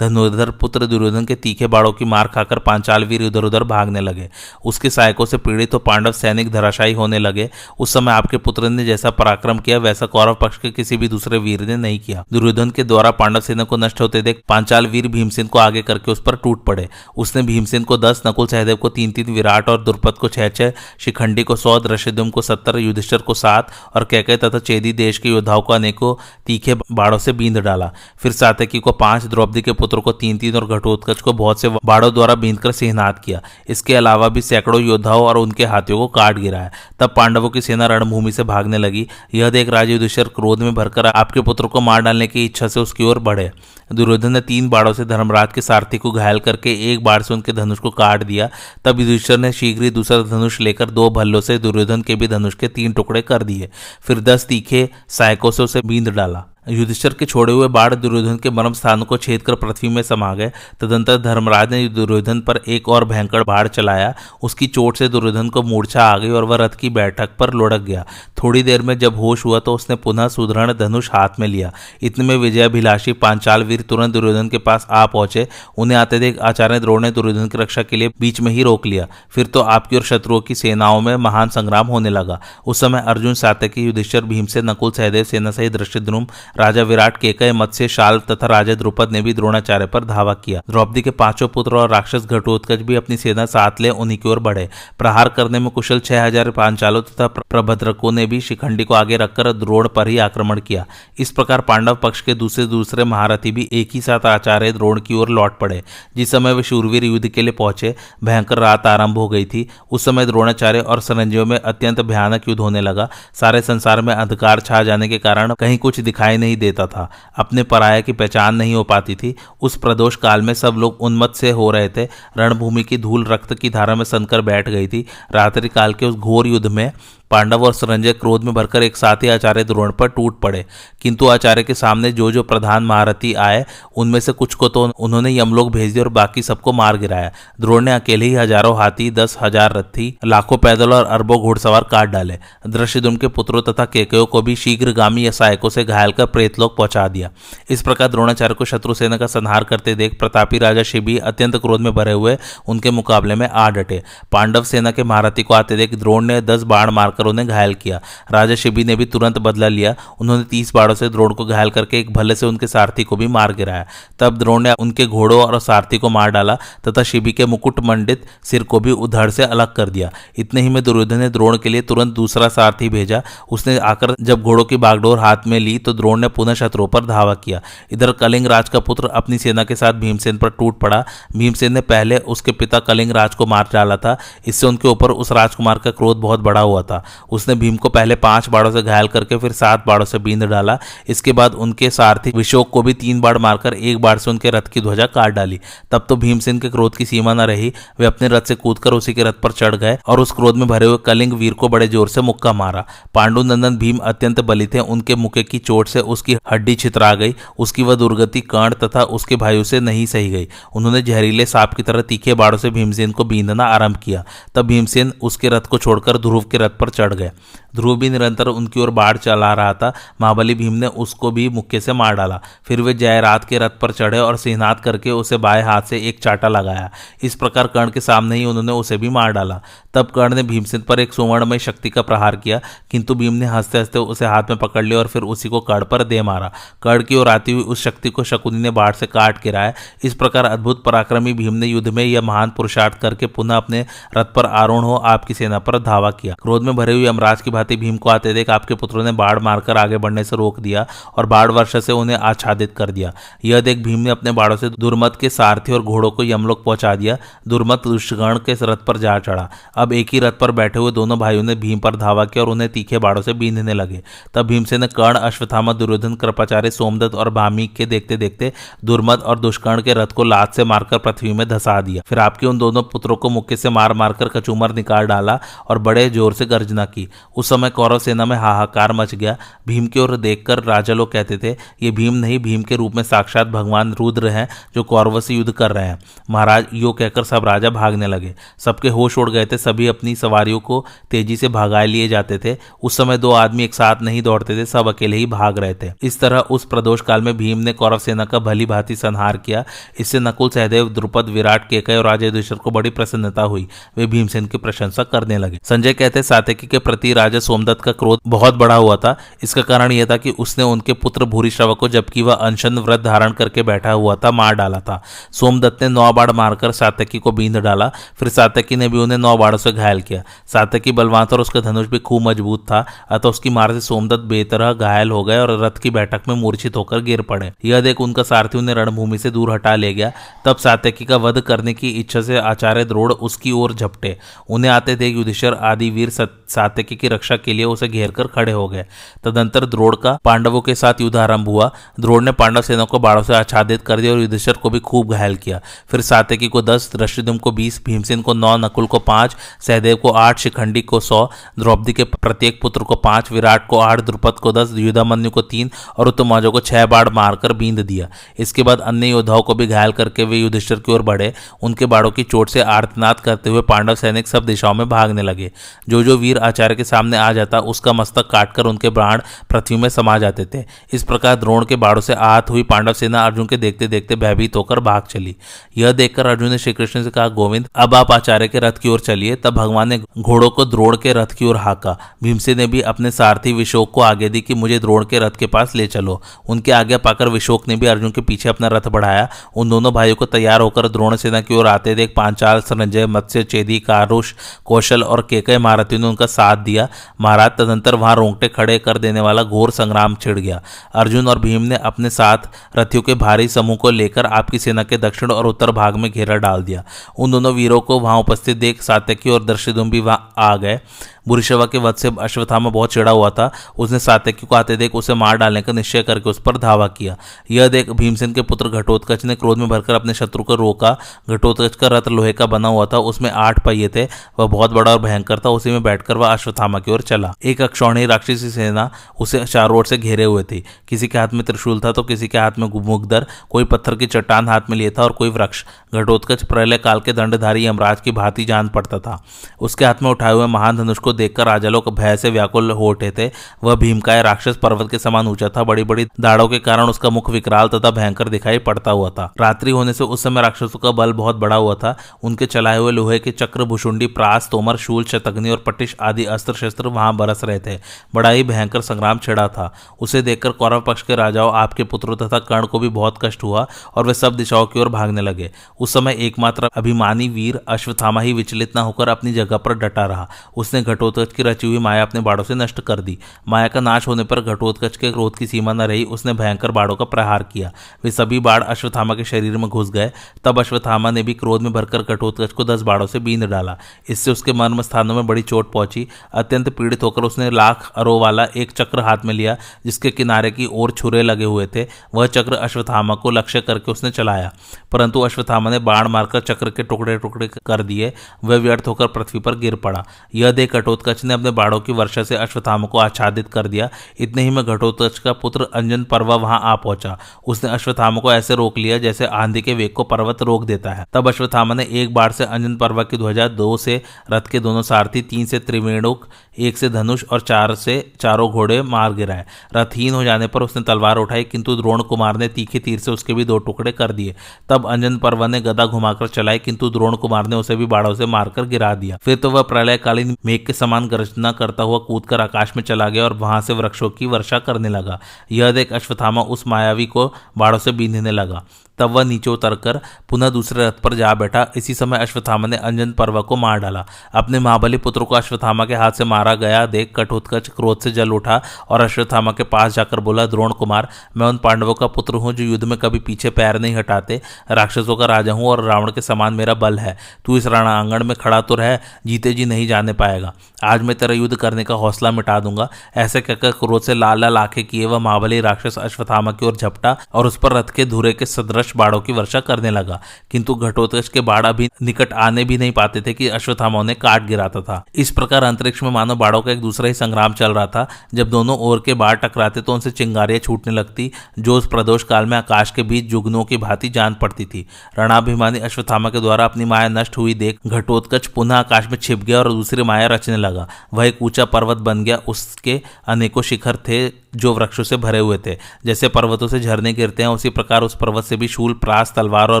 धनुर्धर पुत्र दुर्योधन के तीखे बाड़ों की मार खाकर पांचाल वीर इधर उधर भागने लगे। उसके सहायकों से पीड़ित तो पांडव सैनिक धराशायी होने लगे। उस समय आपके पुत्र ने जैसा पराक्रम किया, वैसा कौरव पक्ष के किसी भी दूसरे वीर ने नहीं किया। दुर्योधन के द्वारा पांडव सेना को नष्ट होते देख पांचाल वीर भीमसेन को आगे करके उस पर टूट पड़े। उसने भीमसेन को दस, नकुल सहदेव को तीन तीन, विराट और दुर्पद को छह छह, शिखंडी को सौ दृश्यदुम को सत्तर, युधिष्ठर को सात और कैके तथा चेदी देश के योद्धाओं को अनेकों तीखे बाड़ों से बींद डाला। फिर सातकी को पाँच, द्रौपदी के पुत्र को तीन तीन और घटोत्कच को बहुत से बाड़ों द्वारा बींद कर सिहनाद किया। इसके अलावा भी सैकड़ों योद्धाओं और उनके हाथियों को काट गिराया। तब पांडवों की सेना रणभूमि से भागने लगी। यह देख राजे युधिष्ठर क्रोध में भरकर आपके पुत्र को मार डालने की इच्छा से उसकी ओर बढ़े। दुर्योधन ने तीन बाड़ों से धर्मराज के सारथी को घायल करके एक बाढ़ से उनके धनुष को काट दिया। तब युधिष्ठर ने शीघ्र ही दूसरा धनुष लेकर दो भल्लों से दुर्योधन के भी धनुष के तीन टुकड़े कर दिए। फिर दस तीखे सायकों से उसे बींद डाला। युधिष्ठर के छोड़े हुए बाढ़ दुर्योधन के मर्म स्थान को छेद कर पृथ्वी में समा गए। तदंतर धर्मराज ने दुर्योधन पर एक और भयंकर बाढ़ चलाया। उसकी चोट से दुर्योधन को मूर्छा आ गई और वह रथ की बैठक पर लुढ़क गया। थोड़ी देर में जब होश हुआ तो उसने पुनः सुदृढ़ धनुष हाथ में लिया। इतने में विजयाभिलाषी पांचाल वीर तुरंत दुर्योधन के पास आ पहुँचे। उन्हें आते देख आचार्य द्रोण ने दुर्योधन की रक्षा के लिए बीच में ही रोक लिया। फिर तो आपकी और शत्रुओं की सेनाओं में महान संग्राम होने लगा। उस समय अर्जुन सातकी, युधिष्ठर भीम से नकुल सहदेव, सेना सहित दृष्टिद्रुम राजा विराट केकय मत्स्य शाल तथा राजा द्रुपद ने भी द्रोणाचार्य पर धावा किया। द्रौपदी के पाँचों पुत्र और राक्षस घटोत्कच भी अपनी सेना साथ ले उन्हीं की ओर बढ़े। प्रहार करने में कुशल छह हज़ार पांचालों तथा प्रभद्रकों ने भी शिखंडी को आगे रखकर द्रोण पर ही आक्रमण किया। इस प्रकार पांडव पक्ष के दूसरे दूसरे महारथी भी एक ही साथ आचार्य द्रोण की ओर लौट पड़े। जिस समय वे शूरवीर युद्ध के लिए पहुँचे, भयंकर रात आरंभ हो गई थी। उस समय द्रोणाचार्य और संरंजियों में अत्यंत भयानक युद्ध होने लगा। सारे संसार में अंधकार छा जाने के कारण कहीं कुछ दिखाई नहीं देता था। अपने पराया की पहचान नहीं हो पाती थी। उस प्रदोष काल में सब लोग उन्मत से हो रहे थे। रणभूमि की धूल रक्त की धारा में सनकर बैठ गई थी। रात्रि काल के उस घोर युद्ध में पांडव और संजय क्रोध में भरकर एक साथ ही आचार्य द्रोण पर टूट पड़े। किंतु आचार्य के सामने जो जो प्रधान महारथी आए, उनमें से कुछ को तो उन्होंने यमलोक भेज दिया और बाकी सबको मार गिराया। द्रोण ने अकेले ही हज़ारों हाथी, दस हज़ार रथी, लाखों पैदल और अरबों घुड़सवार काट डाले। दृश्यदुम के पुत्रों तथा केकयों को भी शीघ्रगामी यसायकों से घायल कर प्रेतलोक पहुँचा दिया। इस प्रकार द्रोणाचार्य को शत्रु सेना का संहार करते देख प्रतापी राजा शिबी अत्यंत क्रोध में भरे हुए उनके मुकाबले में आ डटे। पांडव सेना के महारथी को आते देख द्रोण ने दस बाढ़ मारकर मारकर उन्हें घायल किया। राजा शिबी ने भी तुरंत बदला लिया। उन्होंने तीस बाड़ों से द्रोण को घायल करके एक भले से उनके सारथी को भी मार गिराया। तब द्रोण ने उनके घोड़ों और सारथी को मार डाला तथा शिबी के मुकुट मंडित सिर को भी उधड़ से अलग कर दिया। इतने ही में दुर्योधन ने द्रोण के लिए तुरंत दूसरा सारथी भेजा। उसने आकर जब घोड़ों की बागडोर हाथ में ली तो द्रोण ने पुनः शत्रुओं पर धावा किया। इधर कलिंग राज का पुत्र अपनी सेना के साथ भीमसेन पर टूट पड़ा। भीमसेन ने पहले उसके पिता कलिंग राज को मार डाला था। इससे उनके ऊपर उस राजकुमार का क्रोध बहुत बड़ा हुआ था। उसने भीम को पहले पाँच बाड़ों से घायल करके फिर सात बाड़ों से बींद डाला। इसके बाद उनके सारथी विशोक को भी तीन बाढ़ मारकर एक बाढ़ से उनके रथ की ध्वजा काट डाली। तब तो भीमसेन के क्रोध की सीमा न रही, वे अपने रथ से कूदकर उसी के रथ पर चढ़ गए और उस क्रोध में भरे हुए कलिंग वीर को बड़े ज़ोर से मुक्का मारा। पांडु नंदन भीम अत्यंत बली थे, उनके मुके की चोट से उसकी हड्डी छितरा गई, उसकी वह दुर्गति कर्ण तथा उसके भाइयों से नहीं सही गई। उन्होंने जहरीले सांप की तरह तीखे बाड़ों से भीमसेन को बींदना आरंभ किया। तब भीमसेन उसके रथ को छोड़कर ध्रुव के रथ पर चढ़ गए ध्रुव भी निरंतर उनकी ओर बाढ़ चला रहा था। महाबली भीम ने उसको भी मुक्के से मार डाला। फिर वे जयरात के रथ पर चढ़े और सिंहनाद करके उसे बाएँ हाथ से एक चाटा लगाया। इस प्रकार कर्ण के सामने ही उन्होंने उसे भी मार डाला। तब कर्ण ने भीमसेन पर एक सुवर्णमय शक्ति का प्रहार किया, किंतु भीम ने हँसते हँसते उसे हाथ में पकड़ लिया और फिर उसी को कर्ण पर दे मारा। कर्ण की ओर आती हुई उस शक्ति को शकुनी ने बाढ़ से काट गिराया इस प्रकार अद्भुत पराक्रमी भीम ने युद्ध में यह महान पुरुषार्थ करके पुनः अपने रथ पर आरूढ़ हो आपकी सेना पर धावा किया। क्रोध में भरे हुए यमराज की भांति भीम को आते देख आपके पुत्रों ने बाढ़ मारकर आगे बढ़ने से रोक दिया और बाढ़ वर्षा से उन्हें आच्छादित कर दिया। यह देख भीम ने अपने बाढ़ों से दुर्मत के सारथी और घोड़ों को यमलोक पहुँचा दिया। दुर्मत दुष्गण के रथ पर जा चढ़ा। अब एक ही रथ पर बैठे हुए दोनों भाइयों ने भीम पर धावा किया और उन्हें तीखे बाड़ों से बींधने लगे। तब भीमसेन ने कर्ण अश्वथामा दुर्योधन, कृपाचार्य, सोमदत्त और भामी के देखते देखते दुर्मत और दुष्कर्ण के रथ को लात से मारकर पृथ्वी में धसा दिया। फिर आपके उन दोनों पुत्रों को मुक्के से मार मारकर कचूमर निकाल डाला और बड़े ज़ोर से गर्जना की। उस समय कौरव सेना में हाहाकार मच गया। भीम की ओर देखकर राजा लोग कहते थे, ये भीम नहीं, भीम के रूप में साक्षात भगवान रुद्र हैं, जो कौरव से युद्ध कर रहे हैं। महाराज यो कहकर सब राजा भागने लगे। सबके होश उड़ गए थे, सभी अपनी सवारियों को तेज़ी से भगाए लिए जाते थे। उस समय दो आदमी एक साथ नहीं दौड़ते थे, सब अकेले ही भाग रहे थे। इस तरह उस प्रदोष काल में भीम ने कौरव सेना का भली भांति संहार किया। इससे नकुल, सहदेव, द्रुपद, विराट केकय और राजा को बड़ी प्रसन्नता हुई। वे भीमसेन की प्रशंसा करने लगे। संजय कहते सातकी के प्रति राजा सोमदत्त का क्रोध बहुत बड़ा हुआ था। इसका कारण यह था कि उसने उनके पुत्र भूरी श्रव को, जबकि वह अनशन व्रत धारण करके बैठा हुआ था, मार डाला था। सोमदत्त ने नौ बाढ़ मारकर सातकी को बींद डाला। फिर सातकी ने भी उन्हें नौ बाढ़ों से घायल किया। सातकी बलवान था और उसका धनुष भी खूब मज़बूत था, अतः उसकी मार से सोमदत्त बेतरह घायल हो गए और रथ की बैठक में मूर्छित होकर गिर पड़े। यह देख उनका सारथी उन्हें रणभूमि से दूर हटा ले गया। तब सातकी का वध करने की इच्छा से आचार्य द्रोड़ उसकी ओर झपटे। उन्हें आते देख युधिष्ठर, आदि वीर सातकी की रक्षा के लिए उसे घेर कर खड़े हो गए। तदंतर द्रोड़ का पांडवों के साथ युद्ध आरंभ हुआ। द्रोड़ ने पांडव सेना को बाढ़ों से आच्छादित कर दिया और युद्धेश्वर को भी खूब घायल किया। फिर सातकी को दस दृष्टिदुम को बीस, भीमसेन को नौ, नकुल को पाँच, सहदेव को आठ, शिखंडी को सौ, द्रौपदी के प्रत्येक पुत्र को पाँच, विराट को आठ, द्रुपद को दस युद्धामन्यु को तीन और उत्तमाजों को छह बाढ़ मारकर बींद दिया। इसके बाद अन्य योद्धाओं को भी घायल करके वे युधिष्ठर की ओर बढ़े। उनके बाड़ों की चोट से आर्तनाद करते हुए पांडव सैनिक सब दिशाओं में भागने लगे। जो जो वीर आचार्य के सामने आ जाता, उसका मस्तक काटकर उनके प्राण पृथ्वी में समा जाते थे। इस प्रकार द्रोण के बाड़ों से आहत हुई पांडव सेना अर्जुन के देखते देखते भयभीत होकर भाग चली। यह देखकर अर्जुन ने श्रीकृष्ण से कहा, गोविंद, अब आप आचार्य के रथ की ओर चलिए। तब भगवान ने घोड़ों को द्रोण के रथ की ओर हाका। भीमसे ने भी अपने सारथी विशोक को आगे दी कि मुझे द्रोण के रथ के पास ले चलो। उनके आगे पाकर विशोक ने भी अर्जुन के पीछे अपना रथ बढ़ाया। उन दोनों भाइयों को तैयार होकर द्रोण सेना की ओर आते देख पांचाल, संजय, मत्स्य, चेदी, कारुष, कौशल और केकय महारथी ने उनका साथ दिया। महाराज तदंतर वहाँ रोंगटे खड़े कर देने वाला घोर संग्राम छिड़ गया। अर्जुन और भीम ने अपने साथ रथियों के भारी समूह को लेकर आपकी सेना के दक्षिण और उत्तर भाग में घेरा डाल दिया। उन दोनों वीरों को वहाँ उपस्थित देख सात्यकी और दर्शदुम भी वहाँ आ गए। बुरीशवा के वध से अश्वत्थामा बहुत चिड़ा हुआ था। उसने सात्यकी को आते देख उसे मार डालने का निश्चय करके उस पर धावा किया। यह देख भीमसेन के पुत्र घटोत्कच ने क्रोध में भरकर अपने शत्रु को रोका। घटोत्कच का रथ लोहे का बना हुआ था। उसमें आठ पहिए थे। वह बहुत बड़ा और भयंकर था। उसी में बैठकर वह अश्वत्थामा की ओर चला। एक अक्षौणी राक्षसी सेना उसे चारों ओर से घेरे हुए थी। किसी के हाथ में त्रिशूल था तो किसी के हाथ में मुगदर कोई पत्थर की चट्टान हाथ में लिए था और कोई वृक्ष। घटोत्कच प्रलय काल के दंडधारी यमराज की भांति जान पड़ता था। उसके हाथ में उठाए हुए महान धनुष को देखकर राजा लोग भय से व्याकुल हो उठे थे। वह भीमकाय राक्षस पर्वत के समान ऊँचा था बड़ी बड़ी दाड़ों के कारण उसका मुख विकराल तथा भयंकर दिखाई पड़ता हुआ था। रात्रि होने से उस समय राक्षसों का बल बहुत बड़ा हुआ था। उनके चलाए हुए लोहे के चक्र भुषुंडी प्रास, तोमर, शूल, शतग्नि और पटिश आदि अस्त्र शस्त्र वहाँ बरस रहे थे। बड़ा ही भयंकर संग्राम छिड़ा था। उसे देखकर कौरव पक्ष के राजाओं, आपके पुत्रों तथा कर्ण को भी बहुत कष्ट हुआ और वे सब दिशाओं की ओर भागने लगे। उस समय एकमात्र अभिमानी वीर अश्वथामा ही विचलित न होकर अपनी जगह पर डटा रहा। उसने घटोत्कच की रची हुई माया अपने बाड़ों से नष्ट कर दी। माया का नाश होने पर घटोत्कच के क्रोध की सीमा न रही, उसने भयंकर बाड़ों का प्रहार किया। वे सभी बाढ़ अश्वथामा के शरीर में घुस गए। तब अश्वत्थामा ने भी क्रोध में भरकर घटोत्कच को दस बाड़ों से बींद डाला। इससे उसके मर्म स्थानों में बड़ी चोट पहुँची। अत्यंत पीड़ित होकर उसने लाख अरो वाला एक चक्र हाथ में लिया, जिसके किनारे की ओर छुरे लगे हुए थे। वह चक्र अश्वत्थामा को लक्ष्य करके उसने चलाया। परंतु अश्वत्थामा ने बाण मारकर चक्र के टुकड़े टुकड़े कर दिए। वह व्यर्थ होकर पृथ्वी पर गिर पड़ा। यह देख घटोत्कच ने अपने बाड़ों की वर्षा से अश्वत्थामा को आच्छादित कर दिया। इतने ही में घटोत्कच का पुत्र अंजन पर्व वहाँ आ पहुँचा। उसने अश्वत्थामा को ऐसे रोक लिया जैसे आंधी के वेग को पर्वत रोक देता है। तब अश्वत्थामा ने एक बार से अंजन पर्व की ध्वजा दो से रथ के दोनों सारथी, तीन से त्रिवेणुक एक से धनुष और चार से चारों घोड़े मार गिराए। रथहीन हो जाने पर उसने तलवार उठाई, किंतु द्रोण कुमार ने तीखे तीर से उसके भी दो टुकड़े कर दिए। तब अंजन पर्व ने गदा घुमाकर चलाई, किंतु द्रोण कुमार ने उसे भी बाड़ों से मारकर गिरा दिया। फिर तो वह प्रलयकालीन मेघ के समान गर्जना करता हुआ कूदकर आकाश में चला गया और वहाँ से वृक्षों की वर्षा करने लगा। यह देख अश्वथामा उस मायावी को बाड़ों से बीधने लगा। तब वह नीचे उतरकर पुनः दूसरे रथ पर जा बैठा। इसी समय अश्वत्थामा ने अंजन पर्व को मार डाला। अपने महाबली पुत्र को अश्वत्थामा के हाथ से मारा गया। देख कठोत्कच क्रोध से जल उठा और अश्वत्थामा के पास जाकर बोला, द्रोण कुमार, मैं उन पांडवों का पुत्र हूँ जो युद्ध में कभी पीछे पैर नहीं हटाते। राक्षसों का राजा हूँ और रावण के समान मेरा बल है। तू इस रणांगण में खड़ा तो रह जीते जी नहीं जाने पाएगा। आज मैं तेरा युद्ध करने का हौसला मिटा दूँगा। ऐसे कहकर क्रोध से लाल लाल आँखें किए वह महाबली राक्षस अश्वत्थामा की ओर झपटा और उस पर रथ के धुरे के सदृश बाड़ों की वर्षा करने लगा। किंतु घटोत्कच के बाढ़ भी निकट आने भी नहीं पाते थे कि अश्वत्थामा उन्हें काट गिराता था। इस प्रकार अंतरिक्ष में मानव बाड़ों का एक दूसरा ही संग्राम चल रहा था। जब दोनों ओर के बाढ़ टकराते तो उनसे चिंगारियाँ छूटने लगती, जो उस प्रदोष काल में आकाश के बीच जुगनों की भांति जान पड़ती थी। रणाभिमानी अश्वत्थामा के द्वारा अपनी माया नष्ट हुई देख घटोत्कच पुनः आकाश में छिप गया और दूसरी माया रचने लगा। वह एक ऊँचा पर्वत बन गया, उसके अनेकों शिखर थे जो वृक्षों से भरे हुए थे। जैसे पर्वतों से झरने गिरते हैं, उसी प्रकार उस पर्वत से भी शूल, प्रास, तलवार और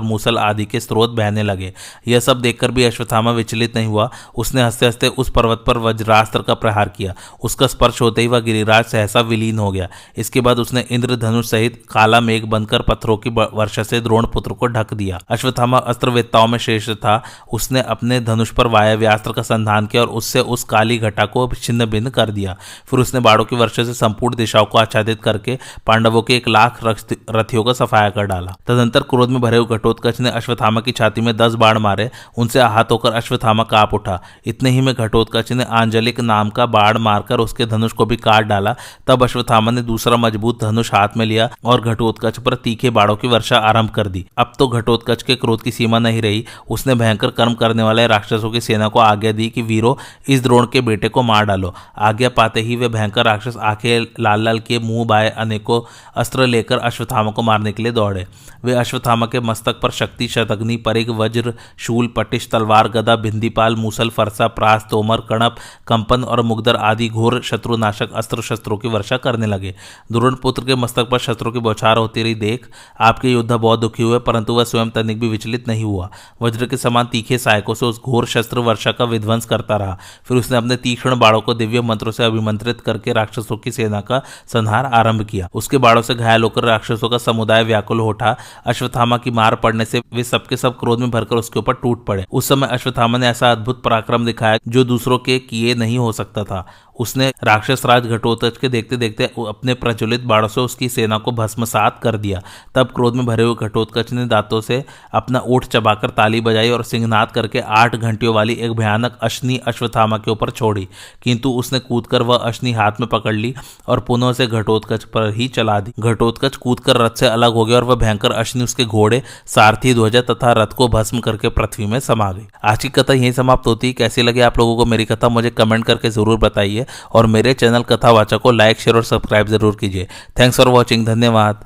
मूसल आदि के स्रोत बहने लगे। यह सब देखकर भी अश्वत्थामा विचलित नहीं हुआ। उसने हँसते हँसते उस पर्वत पर वज्रास्त्र का प्रहार किया। उसका स्पर्श होते ही वह गिरिराज सहसा विलीन हो गया। इसके बाद उसने इंद्रधनुष सहित काला मेघ बनकर पत्थरों की वर्षा से द्रोण पुत्र को ढक दिया। अश्वत्थामा अस्त्रवेत्ताओं में श्रेष्ठ था। उसने अपने धनुष पर वायव्यास्त्र का संधान किया और उससे उस काली घटा को छिन्न भिन्न कर दिया। फिर उसने बाड़ों की वर्षा से संपूर्ण दिशाओं को आच्छादित करके पांडवों के एक लाख रथियों का सफाया कर डाला। तदंतर क्रोध में भरे हुए घटोत्कच ने अश्वथामा की छाती में दस बाढ़ मारे। उनसे आहत होकर अश्वथामा काप उठा। इतने ही में घटोत्कच ने आंजलिक नाम का बाढ़ मारकर उसके धनुष को भी काट डाला। तब अश्वथामा ने दूसरा मज़बूत धनुष हाथ में लिया और घटोत्कच पर तीखे बाड़ों की वर्षा आरंभ कर दी। अब तो घटोत्कच के क्रोध की सीमा नहीं रही। उसने भयंकर कर्म करने वाले राक्षसों की सेना को आज्ञा दी कि वीरो, इस द्रोण के बेटे को मार डालो। आज्ञा पाते ही वे भयंकर राक्षस आँखें लाल लाल के मुँह बाय अनेकों अस्त्र लेकर अश्वत्थामा को मारने के लिए दौड़े। वे अश्वत्थामा के मस्तक पर शक्ति शतग्नि परिग वज्र, शूल, पटिश, तलवार, गदा भिंदीपाल मूसल, फरसा, प्रास, तोमर, कणप, कंपन और मुगदर आदि घोर शत्रुनाशक अस्त्र शस्त्रों की वर्षा करने लगे। द्रोण पुत्र के मस्तक पर शत्रु की बौछार होती रही देख, आपके योद्धा बहुत दुखी हुए, परंतु वह स्वयं तनिक भी विचलित नहीं हुआ। वज्र के समान तीखे सहायकों से उस घोर शस्त्र वर्षा का विध्वंस करता रहा। फिर उसने अपने तीक्ष्ण बाड़ों को दिव्य मंत्रों से अभिमंत्रित करके राक्षसों की सेना का संहार आरंभ किया। उसके बाड़ों से घायल होकर राक्षसों का समुदाय व्याकुल उठा। अश्वत्थामा की मार पड़ने से वे सबके सब क्रोध में भरकर उसके ऊपर टूट पड़े। उस समय अश्वत्थामा ने ऐसा अद्भुत पराक्रम दिखाया जो दूसरों के किए नहीं हो सकता था। उसने राक्षस राज घटोत्कच के देखते देखते अपने प्रज्वलित बाड़ों से उसकी सेना को भस्मसात कर दिया। तब क्रोध में भरे हुए घटोत्कच ने दांतों से अपना ओठ चबाकर ताली बजाई और सिंहनाद करके आठ घंटियों वाली एक भयानक अश्नि अश्वत्थामा के ऊपर छोड़ी। किंतु उसने कूदकर वह अश्नि हाथ में पकड़ ली और पुनः से घटोत्कच पर ही चला दी। घटोत्कच कूदकर रथ से अलग हो गया और वह भयंकर अश्नि उसके घोड़े, सारथी ध्वजा तथा रथ को भस्म करके पृथ्वी में समा गई। आज की कथा यही समाप्त होती। है कैसी लगी आप लोगों को मेरी कथा? मुझे कमेंट करके ज़रूर बताइए और मेरे चैनल कथावाचक को लाइक, शेयर और सब्सक्राइब ज़रूर कीजिए। थैंक्स फॉर वॉचिंग धन्यवाद।